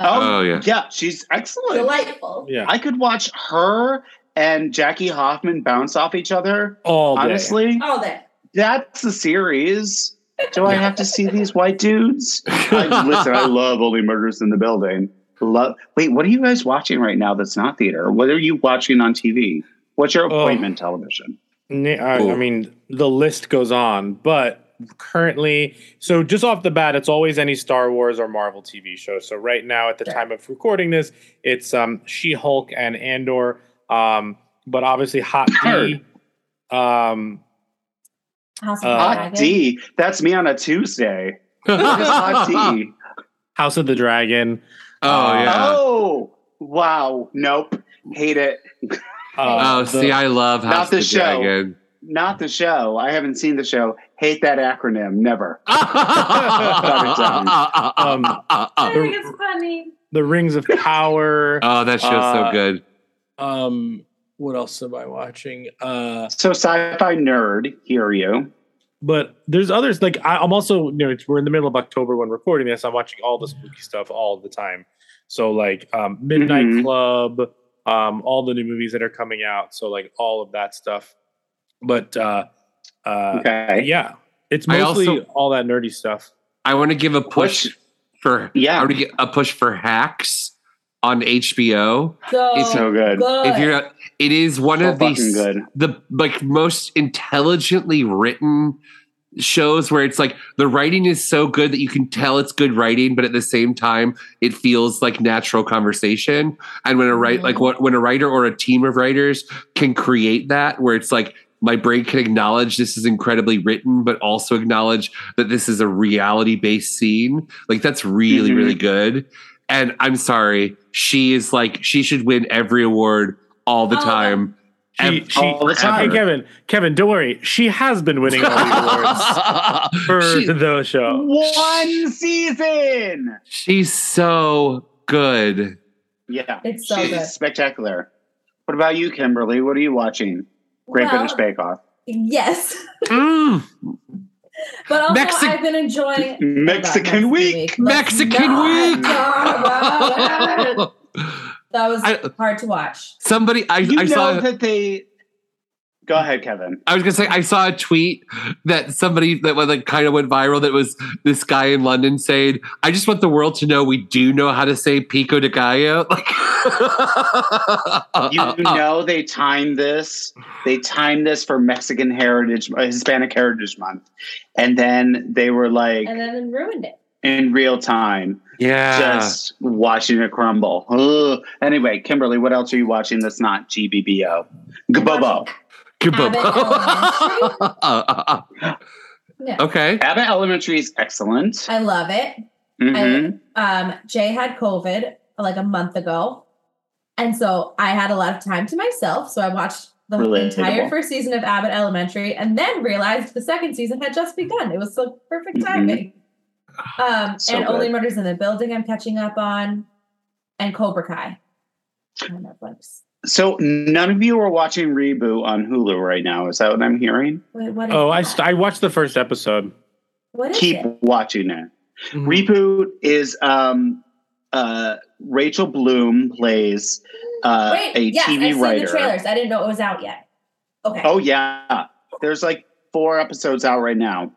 Oh, Oh, yeah. yeah. She's excellent. Delightful. Yeah. I could watch her and Jackie Hoffman bounce off each other. All day. Honestly, All that. that's the series. Do I have to see these white dudes? [LAUGHS] I, listen, I love Only Murders in the Building. Love. Wait, what are you guys watching right now? That's not theater. What are you watching on TV? What's your Oh. appointment television? I, I mean, the list goes on, but currently, so just off the bat, it's always any Star Wars or Marvel TV show. So right now, at the Sure. time of recording this, it's um, She Hulk and Andor. Um, but obviously, Hot D. Um, House of Uh, the Hot Dragon. D. That's me on a Tuesday. [LAUGHS] Hot D? House of the Dragon. Oh yeah. Oh, wow. Nope. Hate it. Uh, [LAUGHS] Oh, see, I love Not the the show. Dragon. Not the show. I haven't seen the show. Hate that acronym. Never. [LAUGHS] Um, I think it's funny. the Rings of Power. oh, that show's Uh, so good. Um, what else am I watching? Uh, So, sci-fi nerd, hear you. but there's others like I, I'm also you know it's, we're in the middle of October when recording this. I'm watching all the spooky stuff all the time. So like um, Midnight Mhm. Club, um, all the new movies that are coming out. So like all of that stuff. But uh, uh, Okay. yeah, it's mostly also- all that nerdy stuff. I want to give a push What's- for Yeah. I want to get a push for Hacks on HBO. So, It's so good. If you're, it is one So of the good. the like most intelligently written shows where it's like the writing is so good that you can tell it's good writing, but at the same time it feels like natural conversation. And when a write like what when a writer or a team of writers can create that, where it's like my brain can acknowledge this is incredibly written, but also acknowledge that this is a reality based scene. Like that's really, Mhm. really good. And I'm sorry, she is like she should win every award all the time. She, Ev- she, all the time. Hey, Kevin, Kevin, don't worry. She has been winning all the [LAUGHS] awards for She- the show. One season. she's so good. Yeah, It's so she's good. spectacular. What about you, Kimberly? What are you watching? Great Well- British Bake Off. Yes. [LAUGHS] Mm. But also, Mexi- I've been enjoying [LAUGHS] oh, Mexican week. Mexican week. [LAUGHS] that was [LAUGHS] I- hard to watch. Somebody, I, You I know saw. that they. Go ahead, Kevin. I was gonna say I saw a tweet that somebody that was like kind of went viral. That was this guy in London saying, "I just want the world to know we do know how to say pico de gallo." [LAUGHS] Like, You know they timed this. They timed this for Mexican Heritage, uh, Hispanic Heritage Month, and then they were like And then ruined it. in real time, yeah, just watching it crumble. Ugh. Anyway, Kimberly, what else are you watching that's not GBBO? GBBO? Gabobo. [LAUGHS] Yeah. okay. Abbott Elementary is excellent. I love it. Mhm. I, um, Jay had COVID like a month ago. And so I had a lot of time to myself. So I watched the Relatable. entire first season of Abbott Elementary and then realized the second season had just begun. It was so perfect Mhm. timing. Um, [SIGHS] So and good. Only Murders in the Building, I'm catching up on, and Cobra Kai on Netflix. So none of you are watching Reboot on Hulu right now. Is that what I'm hearing? Wait, what is Oh, I, st- I watched the first episode. What is Keep it? watching it. Mhm. Reboot is um uh Rachel Bloom plays uh Wait, a yes, TV I've seen writer. the trailers. I didn't know it was out yet. Okay. Oh yeah. There's like four episodes out right now.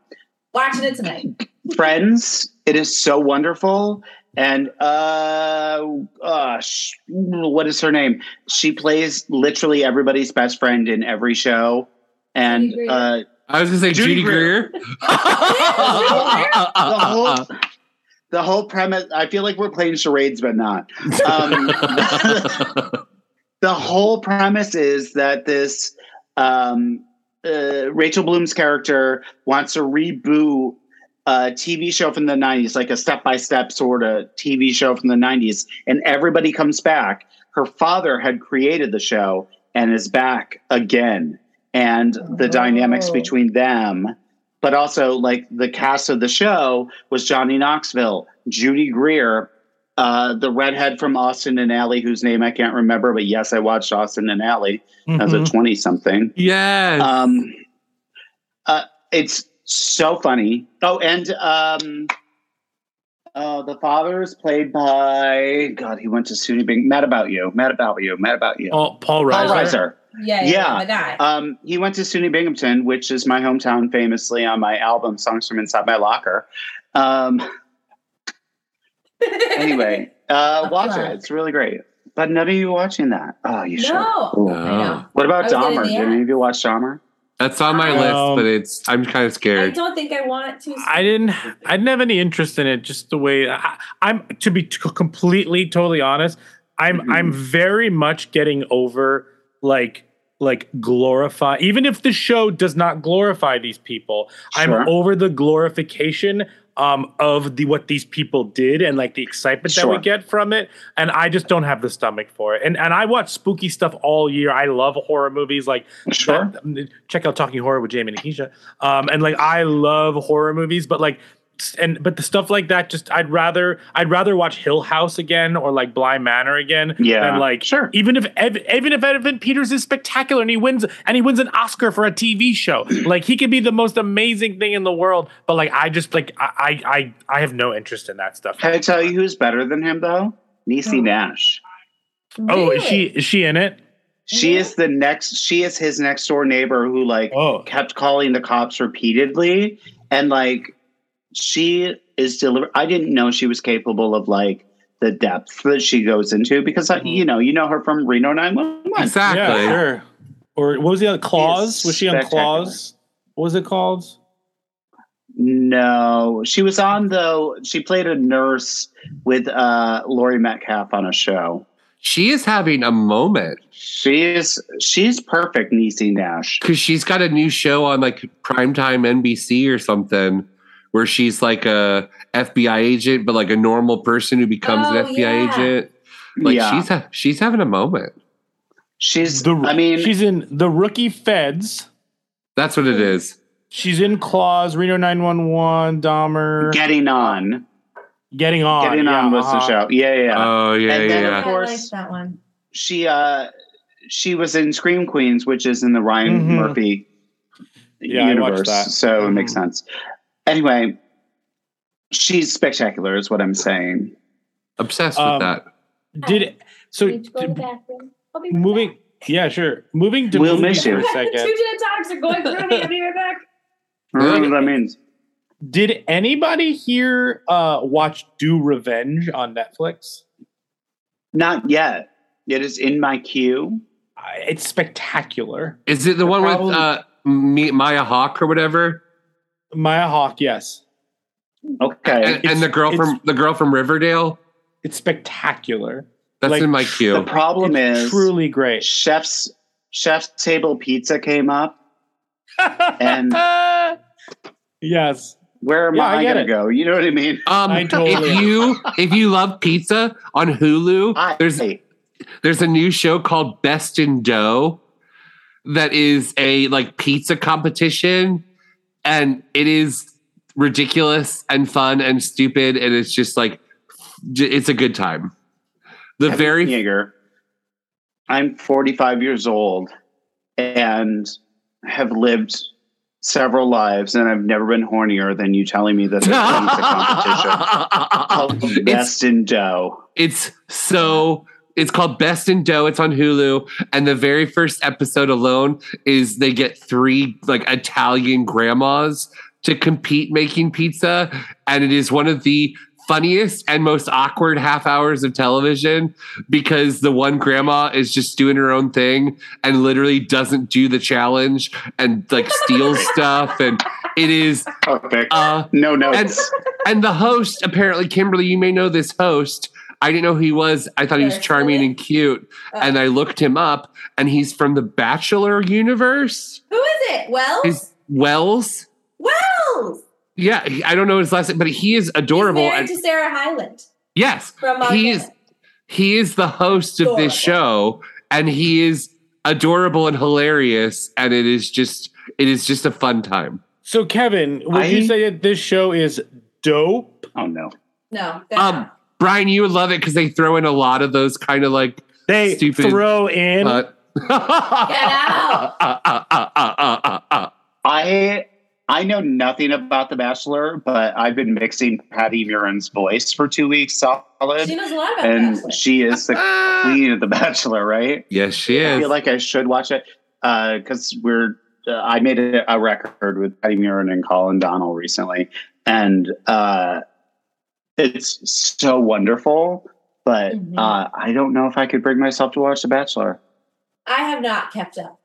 Watching it tonight. Friends, it is so wonderful. And uh, uh sh- what is her name? She plays literally everybody's best friend in every show. And uh I was gonna say Judy Judy, Greer. [LAUGHS] the whole the whole premise i feel like we're playing charades but not um, [LAUGHS] the whole premise is that this um, uh, rachel bloom's character wants to reboot a tv show from the 90s like a step-by-step sort of tv show from the 90s and everybody comes back her father had created the show and is back again and the dynamics Oh. between them but also like the cast of the show was Johnny Knoxville, Judy Greer, uh, the redhead from Austin and Ally, whose name I can't remember, but yes, I watched Austin and Ally as a Mhm. twenty something. yes. Um, uh, it's so funny. Oh, and um, uh, the father is played by God. He went to SUNY Bing. Mad about you. Mad about you. Mad about you. Oh, Paul Reiser. Paul Reiser. Reiser. Yeah, yeah, Yeah. the. Um, he went to SUNY Binghamton, which is my hometown, famously on my album "Songs from Inside My Locker." Um, [LAUGHS] anyway, uh, watch it; it's really great. But none of you watching that? Oh, you should. no, Ooh. I. What about I Dahmer? Did any of you watch Dahmer? That's on my Um, list, but it's I'm kind of scared. I don't think I want to. I didn't. I didn't have any interest in it. Just the way I, I'm to be t- completely, totally honest. I'm Mhm. I'm very much getting over like like glorify. Even if the show does not glorify these people, Sure. I'm over the glorification um of the what these people did and like the excitement that we get from it. And I just don't have the stomach for it. And and I watch spooky stuff all year. I love horror movies. Like Sure. that- check out Talking Horror with Jamie and Keisha. Um, and like I love horror movies, but like and but the stuff like that just I'd rather I'd rather watch Hill House again or like Bly Manor again Yeah, than like sure. even if Ev- even if Evan Peters is spectacular and he wins and he wins an Oscar for a TV show [CLEARS THROAT] like he could be the most amazing thing in the world but like I just like I I I, I have no interest in that stuff. Can I tell you who's better than him though? Niecy Oh. Nash. Oh, is she is she in it? She is the next. She is his next door neighbor who like Oh. kept calling the cops repeatedly, and like she is deliver. I didn't know she was capable of like the depth that she goes into because I, you know you know her from Reno nine one one. Exactly. Yeah, sure. Or what was the other Claws? It's Was she on spectacular. Claws? What was it called? No, she was on though. She played a nurse with uh Laurie Metcalf on a show. She is having a moment She is she's perfect, Niecy Nash. because she's got a new show on like primetime NBC or something where she's like a FBI agent, but like a normal person who becomes Oh, an FBI yeah. agent. Like yeah, she's ha- she's having a moment. she's. The, I mean, she's in the Rookie Feds. That's what it is. She's in Claws, Reno 911, Dahmer. getting on. Getting on. Getting yeah, on was the uh-huh. show. Yeah, yeah. yeah. Oh yeah, and then yeah. of I course that one. she uh she was in Scream Queens, which is in the Ryan Mhm. Murphy Yeah, I watched universe. that. So it makes Mhm. sense. Anyway, she's spectacular, is what I'm saying. Obsessed with Um, that. Did it, so Need to go to the bathroom. I'll right moving? Yeah, sure. Moving to We'll movies miss for you. a second. [LAUGHS] Two gin and are going through me. I'll be right back. I what that means. Did anybody here uh, watch Do Revenge on Netflix? Not yet. It is in my queue. Uh, It's spectacular. Is it the one with problem- uh, Me- Maya Hawke or whatever? Maya Hawke, yes. Okay. And, and the girl from the girl from Riverdale. It's spectacular. That's Like, in my queue. the problem It's is truly great. Chef's Chef's Table Pizza came up. [LAUGHS] And- yes. Where am Yeah, I I, gonna it. go? You know what I mean? Um, I totally- if you if you love pizza on Hulu, I, there's there's a new show called Best in Dough that is a like pizza competition, and it is ridiculous and fun and stupid, and it's just like it's a good time. The Kevin very Yeager. I'm 45 years old and have lived several lives, and I've never been hornier than you telling me that there's a [LAUGHS] competition called it's, Best in Dough. it's so it's called Best in Dough. It's on Hulu, and the very first episode alone is they get three like Italian grandmas to compete making pizza, and it is one of the funniest and most awkward half hours of television because the one grandma is just doing her own thing and literally doesn't do the challenge and like steals [LAUGHS] stuff and it is Perfect. uh no and notes. and the host apparently kimberly you may know this host i didn't know who he was i thought he was charming and cute and i looked him up and he's from the bachelor universe Who is it? Wells? His wells Wells! yeah he- i don't know his last name but he is He's adorable married and to Sarah Hyland yes from uh, he is he is the host of this show and he is adorable and hilarious and it is just it is just a fun time So, Kevin, would I- you say that this show is dope? Oh no. No. um not. Brian you would love it because they throw in a lot of those kind of like They Stupid, throw in. uh, Get out! [LAUGHS] uh, uh, uh. I I know nothing about The Bachelor, but I've been mixing Patti Murin's voice for two weeks solid. She knows a lot about and that. she is the [LAUGHS] queen of The Bachelor, right? yes she is. I feel like I should watch it because we're. Uh, I made a, a record with Patti Murin and Colin Donnell recently, and uh, it's so wonderful. But Mhm. uh, I don't know if I could bring myself to watch The Bachelor. I have not kept up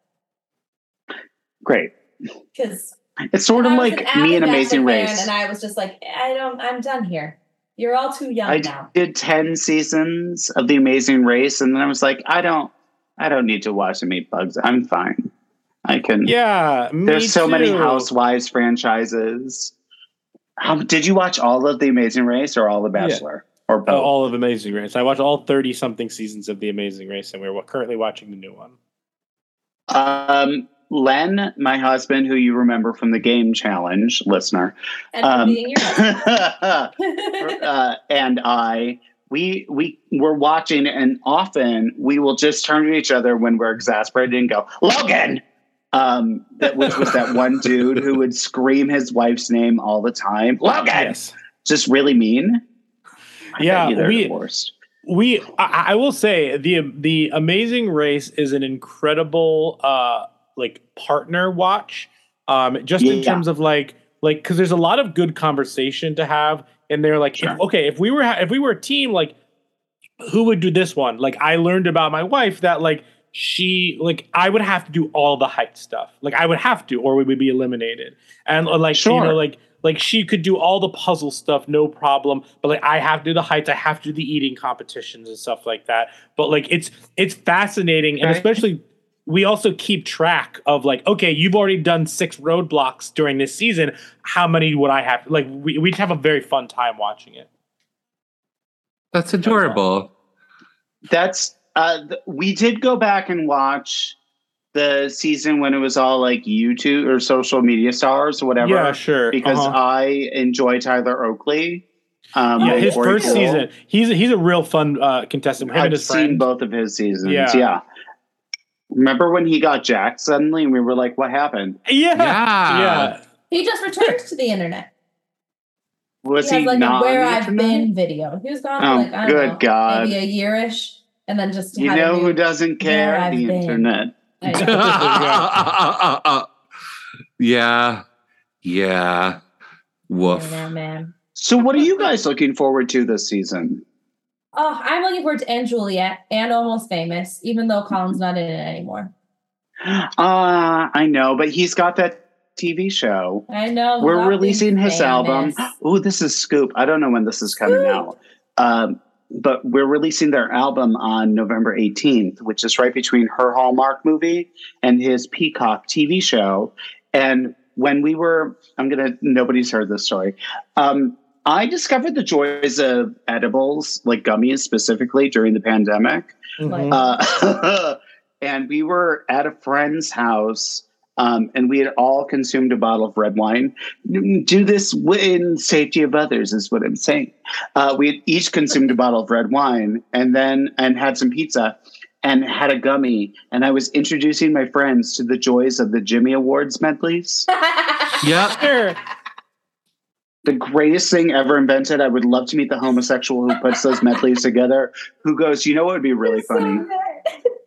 Great. because It's sort of like me and Amazing Race. and I was just like, I don't. I'm done here. You're all too young I now. did 10 seasons of The Amazing Race, and then I was like, I don't, I don't need to watch them eat bugs. I'm fine. I can. Yeah, me There's so many. Housewives franchises. Um, did you watch all of The Amazing Race or all The Bachelor or Uh, both? all of Amazing Race. I watched all thirty something seasons of The Amazing Race, and we're currently watching the new one. Um, Len, my husband, who you remember from the Game Challenge listener, And for um, being your [LAUGHS] uh, and I, we we were watching, and often we will just turn to each other when we're exasperated and go, "Logan." Um, that which was that one [LAUGHS] dude who would scream his wife's name all the time. Logan, Yes. just really mean. I Yeah, we- divorced. We, I, I will say, the the Amazing Race is an incredible, uh, like partner watch. Um, just in terms of like, like, because there's a lot of good conversation to have, and they're like, Sure. if, okay, if we were ha- if we were a team, like, who would do this one? Like, I learned about my wife that like she like I would have to do all the height stuff. Like, I would have to, or we would be eliminated. And uh, like, you know, like like she could do all the puzzle stuff no problem. But like i have to do the heights i have to do the eating competitions and stuff like that. But like it's it's fascinating. And especially we also keep track of like okay you've already done six roadblocks during this season. How many would i have? Like we, we have a very fun time watching it. That's adorable. That's uh, th- we did go back and watch the season when it was all like YouTube or social media stars or whatever. Yeah, sure. Because Uh-huh. I enjoy Tyler Oakley. Um, yeah, his first Equal. season. He's he's a real fun uh, contestant. Him I've seen friend. both of his seasons. Yeah. Yeah. Remember when he got jacked suddenly, and we were like, "What happened?" Yeah, Yeah. He just returned to the internet. Was he he, has like not a where on the I've internet? been video. He was gone Oh, for like I don't good know, God. maybe a yearish, and then just You know who doesn't care? I've The been. internet. [LAUGHS] Yeah. Yeah. Woof. Yeah, man. So, what are you guys looking forward to this season? Oh, I'm looking forward to and Juliet and Almost Famous, even though Colin's not in it anymore. Uh, I know, but he's got that TV show. I know. We're releasing his famous. [GASPS] album. Oh, this is Scoop. I don't know when this is coming out. Um, but we're releasing their album on November 18th, which is right between her Hallmark movie and his Peacock TV show. And when we were, I'm to, nobody's heard this story. Um, I discovered the joys of edibles, like gummies specifically, during the pandemic. Mhm. Uh, [LAUGHS] and we were at a friend's house, um, and we had all consumed a bottle of red wine. Do this in safety of others, is what I'm saying. Uh, we had each consumed a bottle of red wine, and then and had some pizza, and had a gummy. And I was introducing my friends to the joys of the Jimmy Awards medleys. [LAUGHS] Yep. Sure. the greatest thing ever invented. I would love to meet the homosexual who puts those medleys together. Who goes, you know what would be really funny?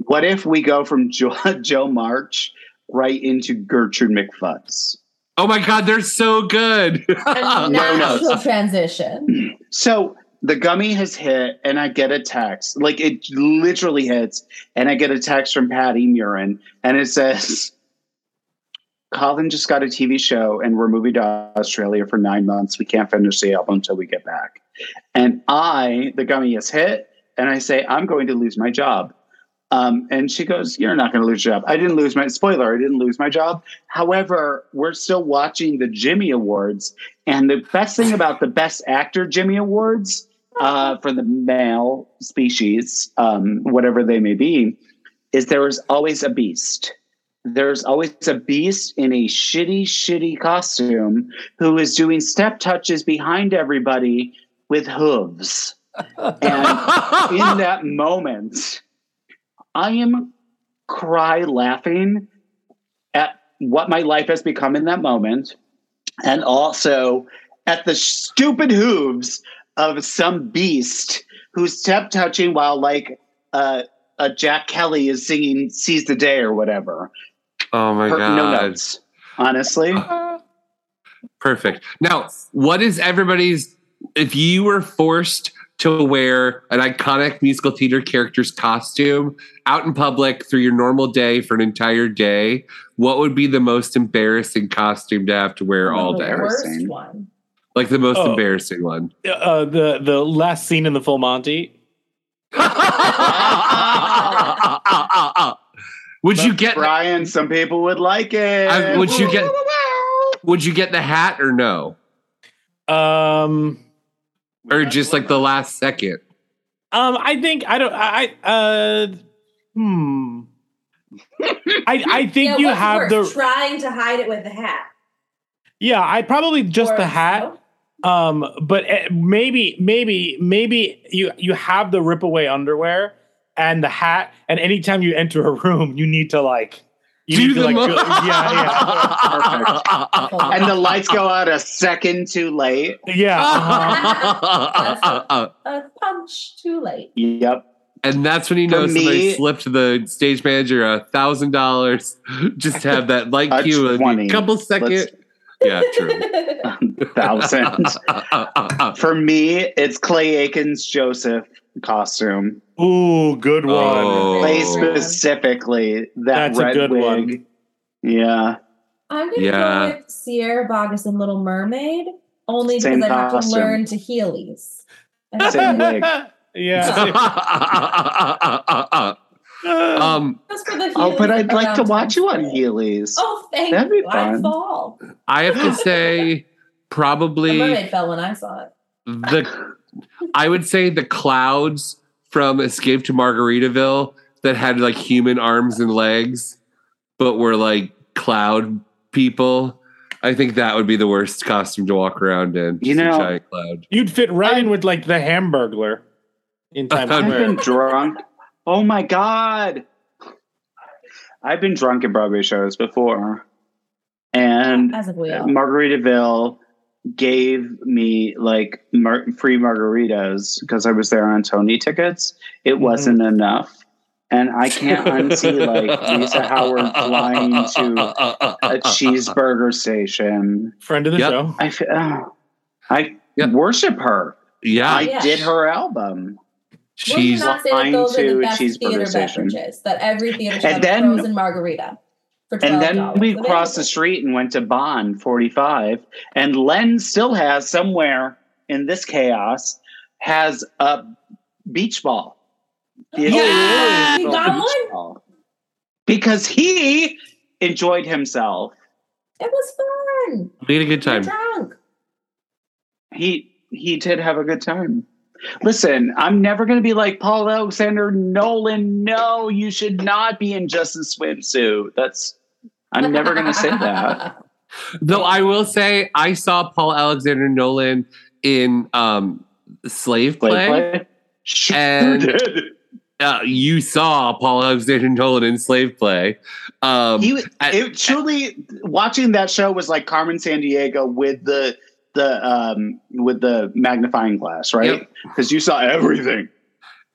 What if we go from jo- [LAUGHS] Jo March right into Gertrude McFuzz? Oh my God, they're so good. [LAUGHS] no. Natural transition. [CLEARS THROAT] So the gummy has hit, and I get a text. Like it literally hits, and I get a text from Patti Murin, and it says, Colin just got a TV show, and we're moving to Australia for nine months. We can't finish the album until we get back. And I, the gummy has hit, and I say, I'm going to lose my job. Um, and she goes, You're not going to lose your job. I didn't lose my spoiler, I didn't lose my job. However, we're still watching the Jimmy Awards. And the best thing about the Best Actor Jimmy Awards uh, for the male species, um, whatever they may be, is there is always a beast. There's always a beast in a shitty, shitty costume who is doing step touches behind everybody with hooves. [LAUGHS] And in that moment, I am cry laughing at what my life has become in that moment, and also at the stupid hooves of some beast who's step touching while like uh, a Jack Kelly is singing "Seize the Day" or whatever. Oh my Her- God. No notes, honestly. [LAUGHS] Perfect. Now, what is everybody's? If you were forced to wear an iconic musical theater character's costume out in public through your normal day for an entire day, what would be the most embarrassing costume to have to wear all the day? worst one. Like the most Oh. embarrassing one. Uh, the the last scene in the Full Monty. [LAUGHS] Would you get Brian? Some people would like it. I- would you get? Would you get the hat or no? Um, or just like the last second? Um, I think I don't. I I, uh, hmm. I I think Yeah, you have worse, the trying to hide it with the hat. yeah. I probably just the hat. Um, but eh, maybe maybe maybe you you have the rip away underwear and the hat, and anytime you enter a room, you need to like you Do need to the like mo- go- yeah [LAUGHS] Perfect. and the lights go out a second too late. yeah yeah. uh-huh. A punch too late. Yep. And that's when you know For somebody slipped the stage manager a thousand dollars [LAUGHS] just to have that like A you a couple second. Let's- [LAUGHS] Yeah, true. Thousand. For me, it's Clay Aiken's Joseph costume. Ooh, good one. Oh. Clay specifically. That That's a red good wig. one. Yeah. I'm gonna Yeah. go with Sierra Boggess and Little Mermaid, only Same because I have to learn to Heelys. I Same [LAUGHS] wig. yeah. [LAUGHS] um, Just for the Oh, but I'd like to watch you on town. Heelys. Oh, thank That'd be you. I fun. fall. I have to [LAUGHS] say, The probably mermaid fell when I saw it. the I would say the clouds from Escape to Margaritaville that had like human arms and legs, but were like cloud people. I think that would be the worst costume to walk around in. You know, giant cloud. You'd fit right in with like the Hamburglar in [LAUGHS] Times I've been drunk. Oh my god. I've been drunk at Broadway shows before. And As of we all. Margaritaville gave me like mar- free margaritas because I was there on Tony tickets. It mm-hmm. wasn't enough. And I can't unsee [LAUGHS] like Lisa Howard flying to a cheeseburger station. Friend of the Yep. show. I, f- oh, I Yep. worship her. Yeah, I Yeah. did her album. Will you she's not say that flying those are to the best cheeseburger theater station. beverages? That every theater should And have then- a frozen margarita for twelve And then dollars. we crossed the street and went to Bond 45. And Len still has somewhere in this chaos has a beach ball. The Yeah, he got one? ball. Because he enjoyed himself. It was fun. we had a good time. drunk. He he did have a good time. Listen, I'm never going to be like Paul Alexander Nolan. No, you should not be in just a swimsuit. That's I'm never going to say that. [LAUGHS] Though I will say, I saw Paul Alexander Nolan in um, Slave Play, Play, play. Sure And- did. Uh, you saw Paul Alexander Nolan in Slave Play. Um, he was- I- it truly watching that show was like Carmen Sandiego with the the um with the magnifying glass, right? Yep. Because you saw everything.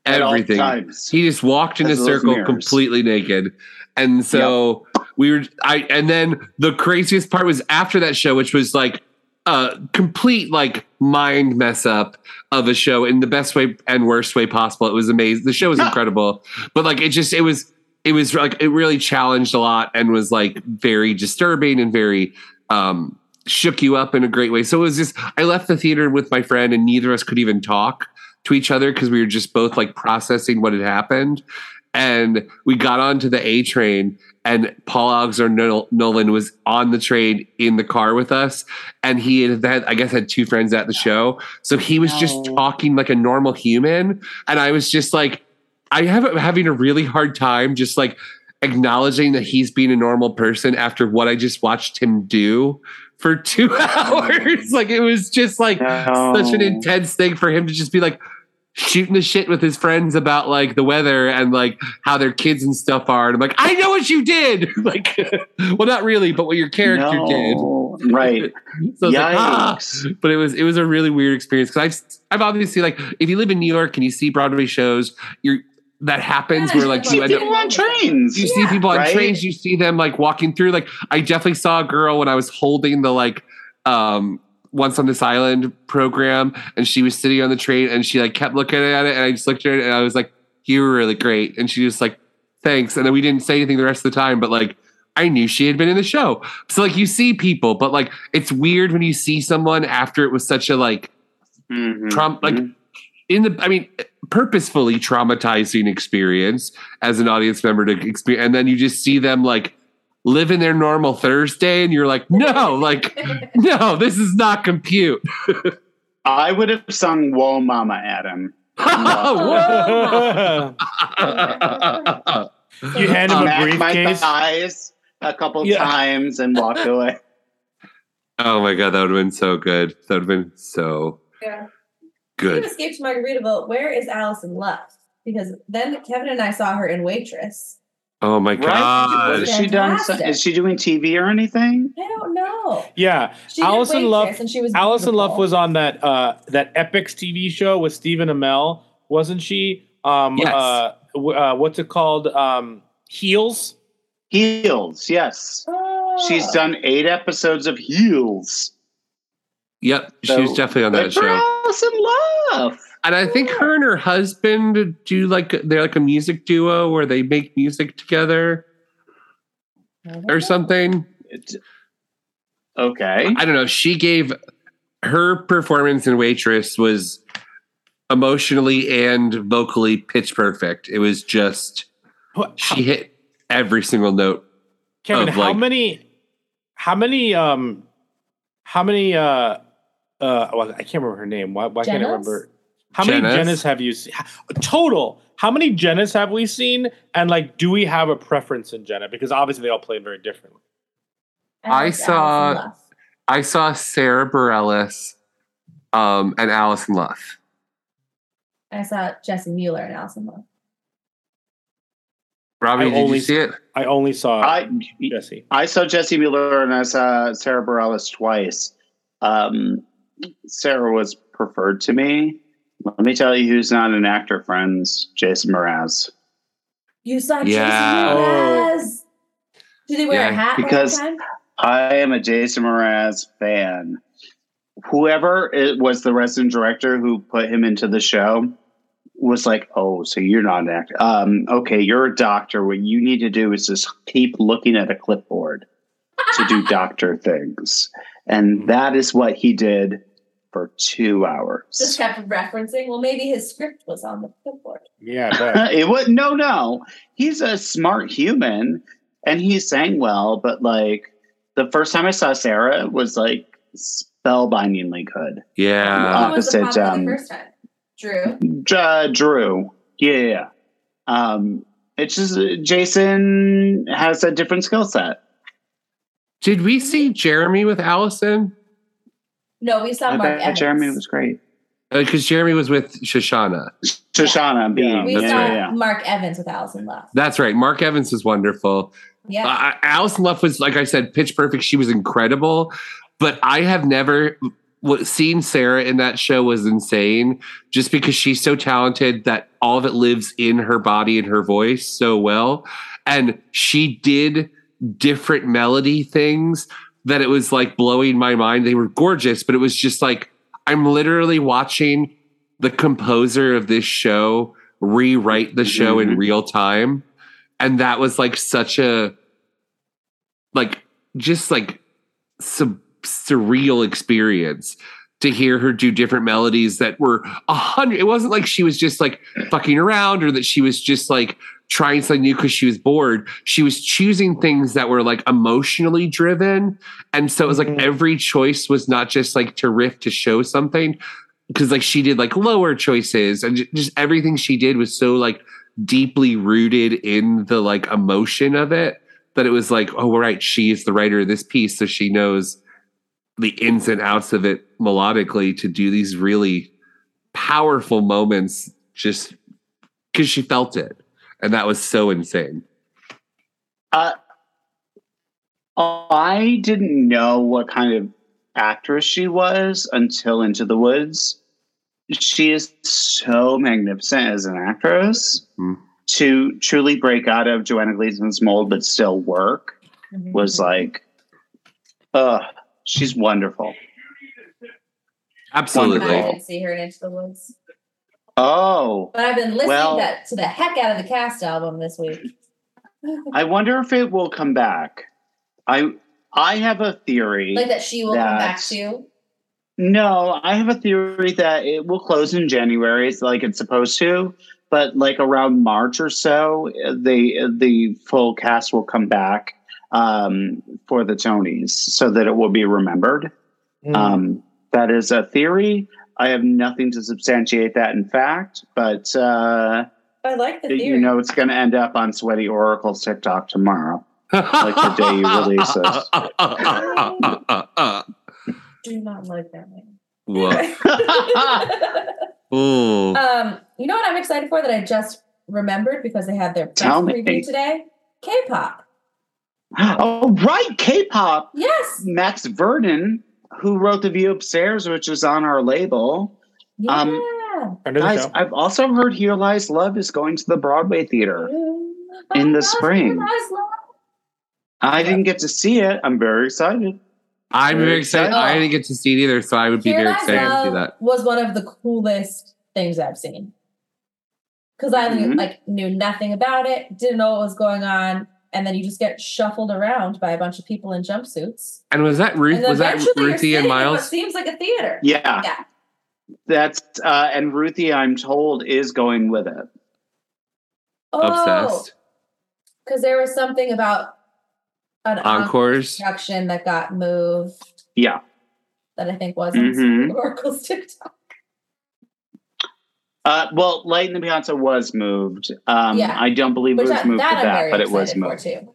at all everything. times. He just walked in a As those circle mirrors. completely naked. And so we were I and then the craziest part was after that show, which was like a complete like mind mess up of a show in the best way and worst way possible. It was amazing. The show was incredible. But like it just it was it was like it really challenged a lot and was like very disturbing and very um shook you up in a great way. So it was just I left the theater with my friend and neither of us could even talk to each other because we were just both like processing what had happened. And we got onto the A train, and Paul Alexander Nol- Nolan was on the train in the car with us. And he had, had, I guess, had two friends at the show. So he was just talking like a normal human. And I was just like, I have having a really hard time just like acknowledging that he's being a normal person after what I just watched him do for [LAUGHS] two [LAUGHS] hours. like it was just like such an intense thing for him to just be like shooting the shit with his friends about like the weather and like how their kids and stuff are. And I'm like, I know what you did. [LAUGHS] like, well, not really, but what your character No. Right. did. [LAUGHS] So I like, ah. But it was it was a really weird experience because I've I've obviously like if you live in New York and you see Broadway shows, you're that happens Yeah, where like you you end up on trains. you see people on Right? trains, you see them like walking through. Like I definitely saw a girl when I was holding the like um once on this island program and she was sitting on the train and she like kept looking at it and I just looked at it and I was like, You were really great. And she was like, Thanks. And then we didn't say anything the rest of the time, but like I knew she had been in the show. So like you see people, but like it's weird when you see someone after it was such a like Mhm. Trump like in the I mean purposefully traumatizing experience as an audience member to experience and then you just see them like living their normal Thursday and you're like no like [LAUGHS] no this is not compute [LAUGHS] I would have sung "Whoa, Mama" at him. Whoa. You hand him a Smacked my briefcase. thighs a couple Yeah. times and walked away. oh my god that would have been so good that would have been so Yeah. good Speaking of escaped Margaritaville, where is Allison Luff? Because then Kevin and I saw her in Waitress. Oh my Right? god Is she done? Is she doing TV or anything? I don't know. Yeah, She Allison Waitress, Luff. and she was Allison Luff beautiful. was on that uh that Epics TV show with Stephen Amell, wasn't she? Um, Yes. uh, uh, what's it called? Um, Heels. Heels, yes. She's Oh. done eight episodes of Heels. yep she So, was definitely on that show Allison Luff. And I think her and her husband do like they're like a music duo where they make music together or something It's- okay. I don't know. She gave her performance in Waitress was emotionally and vocally pitch perfect. It was just she hit every single note. Kevin, of, how like- many? How many? Um, how many? Uh, uh, well, I can't remember her name. Why? Why can't I remember? How many Jennas? Jennas have you seen? Total. How many Jennas have we seen? And like, do we have a preference in Jenna? Because obviously they all play very differently. I liked saw- I saw Sara Bareilles um, and Allison Luff. I saw Jessie Mueller and Allison Luff. Robbie, I did only you see it? I only saw I Jessie. I saw Jessie Mueller and I saw Sara Bareilles twice. Um, Sara was preferred to me. Let me tell you who's not an actor, friends. Jason Mraz. You saw Yeah. Jason Mraz. Did he wear Yeah, a hat because- all the time? I am a Jason Mraz fan. Whoever it was the resident director who put him into the show was like, "Oh, so you're not an actor? Um, okay, you're a doctor. What you need to do is just keep looking at a clipboard to do [LAUGHS] doctor things." And that is what he did for two hours. Just kept referencing. Well, maybe his script was on the clipboard. Yeah, [LAUGHS] it would no, no. He's a smart human, and he sang well. But like the first time I saw Sara was like spellbindingly good. Yeah. Who was the opposite um, the first time? Drew. uh, Drew. Yeah, yeah, yeah. Um, it's just uh, Jason has a different skill set. Did we see Jeremy with Allison? No, we saw I Mark Evans. Jeremy was great. Because Jeremy was with Shoshana. Shoshana being we yeah, saw yeah, yeah. Mark Evans with Allison Luff. That's right. Mark Evans is wonderful. Yeah. Uh, Allison Luff was, like I said, pitch perfect. She was incredible. But I have never what seeing Sara in that show was insane just because she's so talented that all of it lives in her body and her voice so well. And she did different melody things that it was like blowing my mind. They were gorgeous, but it was just like I'm literally watching the composer of this show rewrite the show in mm-hmm. real time. And that was like such a like just like sub- surreal experience to hear her do different melodies that were a hundred. It wasn't like she was just like fucking around or that she was just like trying something new because she was bored. She was choosing things that were like emotionally driven. And so it was like mm-hmm. every choice was not just like to riff to show something. Because like she did like lower choices and just everything she did was so like deeply rooted in the like emotion of it that it was like, oh, right, she is the writer of this piece, so she knows the ins and outs of it melodically to do these really powerful moments just because she felt it. And that was so insane. Uh, I didn't know what kind of actress she was until Into the Woods. She is so magnificent as an actress. To truly break out of Joanna Gleason's mold but still work was like, uh, she's wonderful. Absolutely. I didn't see her in Into the Woods. Oh, But I've been listening Well- that, to the heck out of the cast album this week. [LAUGHS] I wonder if it will come back. I I have a theory. like that she will come back that- to. No, I have a theory that it will close in January, it's like it's supposed to, but like around March or so, the the full cast will come back um, for the Tonys, so that it will be remembered. Um, that is a theory. I have nothing to substantiate that in fact, but uh, I like the theory. you know it's going to end up on Sweaty Oracle's TikTok tomorrow, like the day you release it. [LAUGHS] Do not like that man. [LAUGHS] Ooh. Um, you know what I'm excited for that I just remembered because they had their press Tell me. preview today? K-pop. [GASPS] oh, right, K-pop. Yes. Max Vernon, who wrote The View Upstairs, which is on our label. Um, Yeah. Under the guys, show. I've also heard Here Lies Love is going to the Broadway theater in the spring. I didn't get to see it. I'm very excited. I'm very excited. I didn't get to see it either, so I would be Here very Lies excited to see that. was one of the coolest things I've seen. Because I knew, Mhm. like knew nothing about it, didn't know what was going on, and then you just get shuffled around by a bunch of people in jumpsuits. And was that Ruth? Was that Ruthie and in what Miles? seems like a theater. Yeah. Yeah. That's uh, and Ruthie, I'm told, is going with it. Obsessed. Because there was something about an Encores. production that got moved Yeah. that I think wasn't Mhm. Oracle's [LAUGHS] TikTok. Uh, well, Light in the Beyonce was moved. Um, Yeah. I don't believe it Which was that, moved that for I'm that, very but it was excited for moved. too.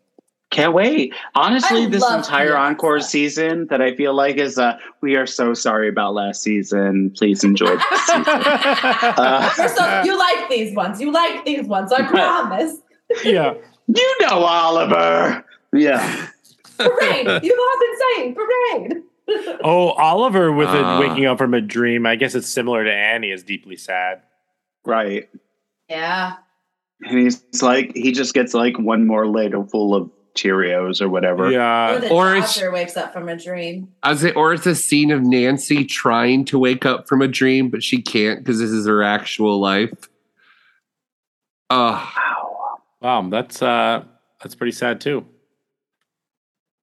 Can't wait. Honestly, I this entire Fiona encore season that I feel like is uh we are so sorry about last season. Please enjoy this [LAUGHS] season. Uh, You're so, you like these ones. You like these ones. I [LAUGHS] promise. yeah. you know Oliver. Yeah. Parade. [LAUGHS] You've all been saying parade. Oh, Oliver with Ah. it waking up from a dream. I guess it's similar to Annie is deeply sad. Right. Yeah. And he's like he just gets like one more ladle full of Cheerios or whatever. Or Yeah. the Or it's- wakes up from a dream. I was say, or it's a scene of Nancy trying to wake up from a dream, but she can't because this is her actual life. Oh, Wow, that's uh that's pretty sad too.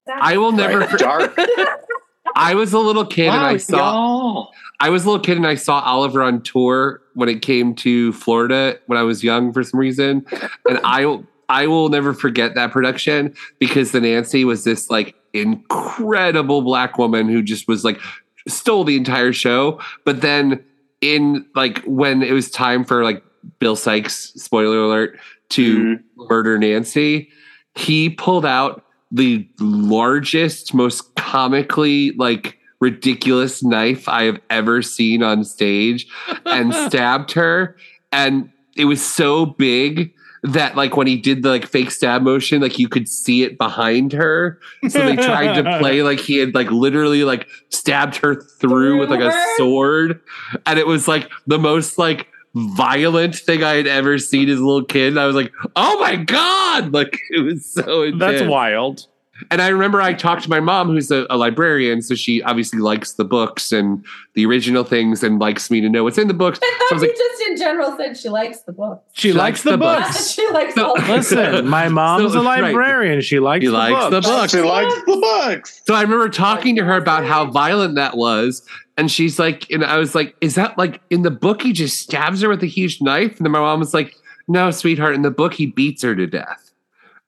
I will never. Right? Dark. [LAUGHS] I was a little kid and I saw. y'all. I was a little kid and I saw Oliver on tour when it came to Florida when I was young for some reason, and I I will never forget that production because the Nancy was this like incredible black woman who just was like stole the entire show, but then in like when it was time for like Bill Sykes spoiler alert to mm-hmm. murder Nancy, he pulled out the largest, most comically like ridiculous knife I have ever seen on stage and [LAUGHS] stabbed her. And it was so big that like when he did the like fake stab motion, like you could see it behind her. So they tried to play [LAUGHS] like he had like literally like stabbed her through with like a sword. And it was like the most like violent thing I had ever seen as a little kid. And I was like, oh my God. [LAUGHS] Like it was so intense. That's wild. And I remember I talked to my mom, who's a, a librarian, so she obviously likes the books and the original things and likes me to know what's in the books. I So I thought was you like, just in general said she likes the books. She, likes the books. books. [LAUGHS] she likes So- all the [LAUGHS] Listen, my mom's So- a right. librarian. She likes She the likes the books. books. She likes the books. So I remember talking to her about how violent that was. And she's like, and I was like, is that like in the book he just stabs her with a huge knife? And then my mom was like, no, sweetheart, in the book he beats her to death.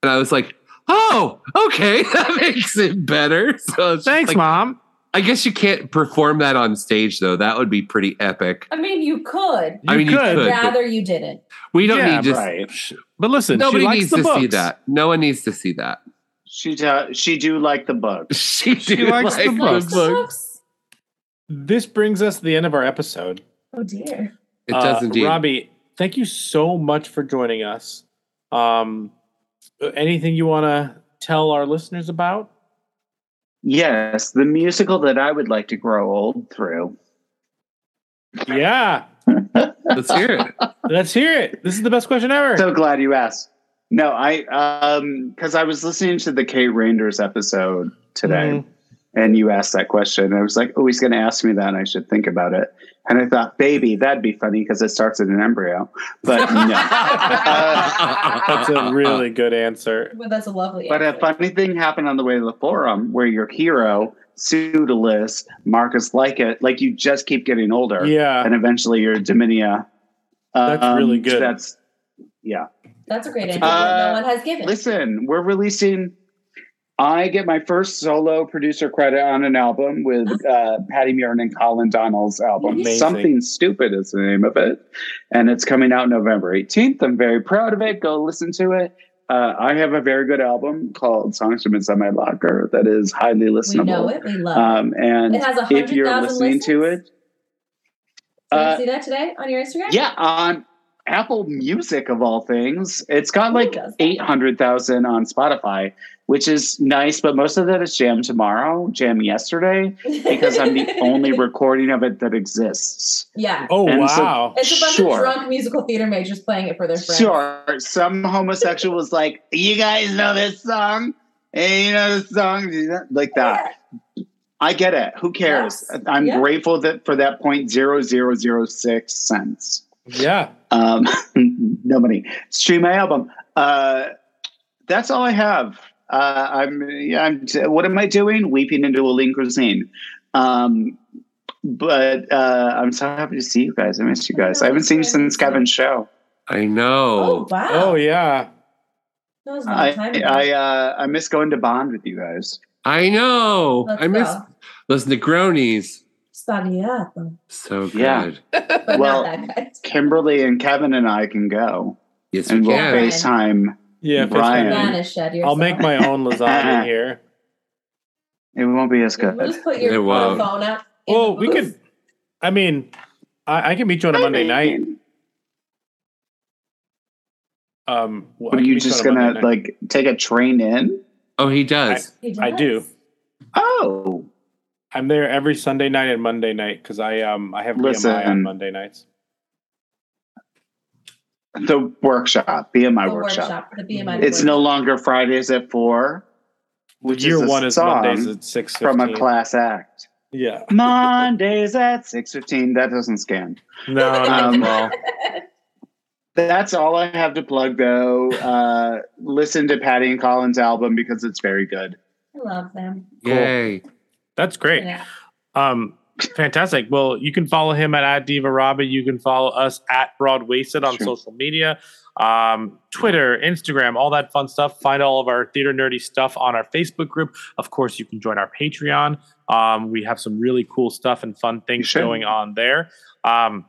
And I was like, oh, okay, [LAUGHS] that makes it better. [LAUGHS] So Thanks, like- mom. I guess you can't perform that on stage though. That would be pretty epic. I mean, you could. I mean, you could. could. Rather you didn't. we don't Yeah, need to. Right. But listen, Nobody she likes needs the to books. see that. No one needs to see that. She do, she do like the books. She, She do likes the like books. Books? This brings us to the end of our episode. Oh dear. It does Uh, indeed. Robbie, thank you so much for joining us. Um, anything you want to tell our listeners about? Yes, the musical that I would like to grow old through. Yeah, [LAUGHS] Let's hear it. let's hear it. This is the best question ever. So glad you asked. No, I um because I was listening to the Kate Randers episode today, Mhm. And you asked that question. And I was like, oh, he's going to ask me that, and I should think about it. And I thought, baby, that'd be funny because it starts in an embryo. But no. Uh, [LAUGHS] That's a really good answer. Well, that's a lovely. But a funny thing happened on the way to the forum where your hero, Pseudolus, Marcus Lycus, like you just keep getting older. Yeah. And eventually you're Domina. That's Um, really good. That's, yeah. that's a great That's answer. a good that no one has given. Listen, we're releasing. I get my first solo producer credit on an album with uh, Patti Murin and Colin Donnell's album. Amazing. Something Stupid is the name of it. And it's coming out November 18th. I'm very proud of it. Go listen to it. Uh, I have a very good album called Songs from Inside My Locker that is highly listenable. we know it. We love Um, and it. It has if you're listening listens. to it, Did uh, see that today on your Instagram? yeah, on Apple Music of all things, it's got like does that? eight hundred thousand on Spotify, which is nice. But most of that is Jam Tomorrow, Jam Yesterday, because I'm the [LAUGHS] only recording of it that exists. yeah. Oh And so- wow! It's a bunch Sure. of drunk musical theater majors playing it for their friends. Sure, some homosexual was like, "You guys know this song? Hey, you know this song?" Like that. I get it. Who cares? Yes. I'm Yeah. grateful that for that point zero zero zero six cents. Yeah, Um, [LAUGHS] no money. Stream my album. Uh, that's all I have. Uh, I'm, yeah, I'm. What am I doing? Weeping into a lean cuisine. Um, but uh, I'm so happy to see you guys. I missed you guys. I haven't seen you since Kevin's show. I know. Oh wow. Oh yeah. That was a long I time ago. I uh, I miss going to Bond with you guys. I know. Let's I miss go. those Negronis. Sbagliato. So good. [LAUGHS] Yeah. Well, not that good. Kimberly and Kevin and I can go, Yes, we and we'll can. Fine. FaceTime Yeah, if Brian. gonna- Vanish, shed I'll make my own lasagna [LAUGHS] here. It won't be as good. We'll just put your phone up. in Well, we booth. could. I mean, I, I can meet you on a Monday night. Um, well, I But are you just gonna like take a train in? Oh, he does. He I do. Oh, I'm there every Sunday night and Monday night because I um I have BMI on Monday nights. The workshop. BMI The workshop. workshop. The BMI. It's no longer Fridays at four. Which Year is a one is Mondays at six from a class act. Yeah. [LAUGHS] Mondays at six fifteen. That doesn't scan. No, not Um, well. That's all I have to plug, though. Uh, listen to Patti and Colin's album because it's very good. I love them. Yay. That's great. Yeah. Um, fantastic. Well, you can follow him at, at Diva Robin. You can follow us at Broadwasted on Sure. social media, um, Twitter, Instagram, all that fun stuff. Find all of our theater nerdy stuff on our Facebook group. Of course, you can join our Patreon. Um, we have some really cool stuff and fun things going on there. Um,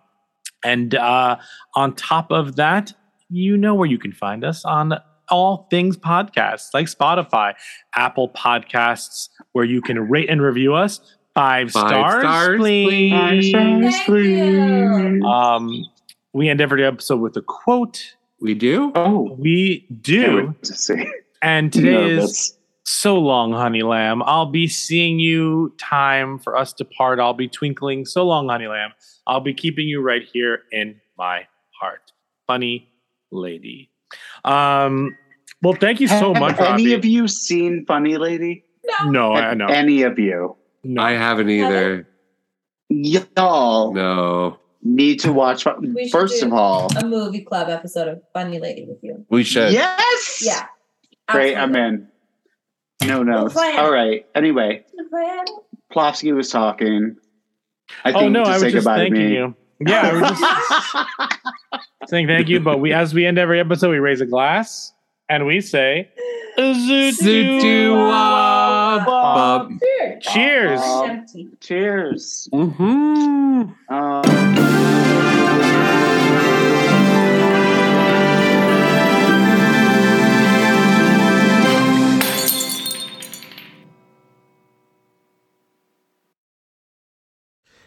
and uh, on top of that, you know where you can find us on all things podcasts like Spotify, Apple Podcasts, where you can rate and review us. Five, Five stars, stars, please. Five stars, Thank you. Um, we end every episode with a quote. We do? Oh, We do. to. And [LAUGHS] today is so long, honey lamb. I'll be seeing you. Time for us to part. I'll be twinkling. So long, honey lamb. I'll be keeping you right here in my heart. Funny lady. Um, well, thank you so Have much, any Robbie. of you seen Funny Lady? no, I Have know. Any of you? No. I haven't either. Y'all No. need to watch. We First do of all, a movie club episode of Funny Lady with you. We should. yes. Yeah. Great. I'm in. No no. All right. Anyway, Plofsky was talking. I oh, think oh no, to I was say just goodbye to thanking me. you. Yeah, I was [LAUGHS] just saying thank you. But we, as we end every episode, we raise a glass and we say, Zoot-doo-wah. Cheers. Cheers. Cheers. Mm-hmm. Um,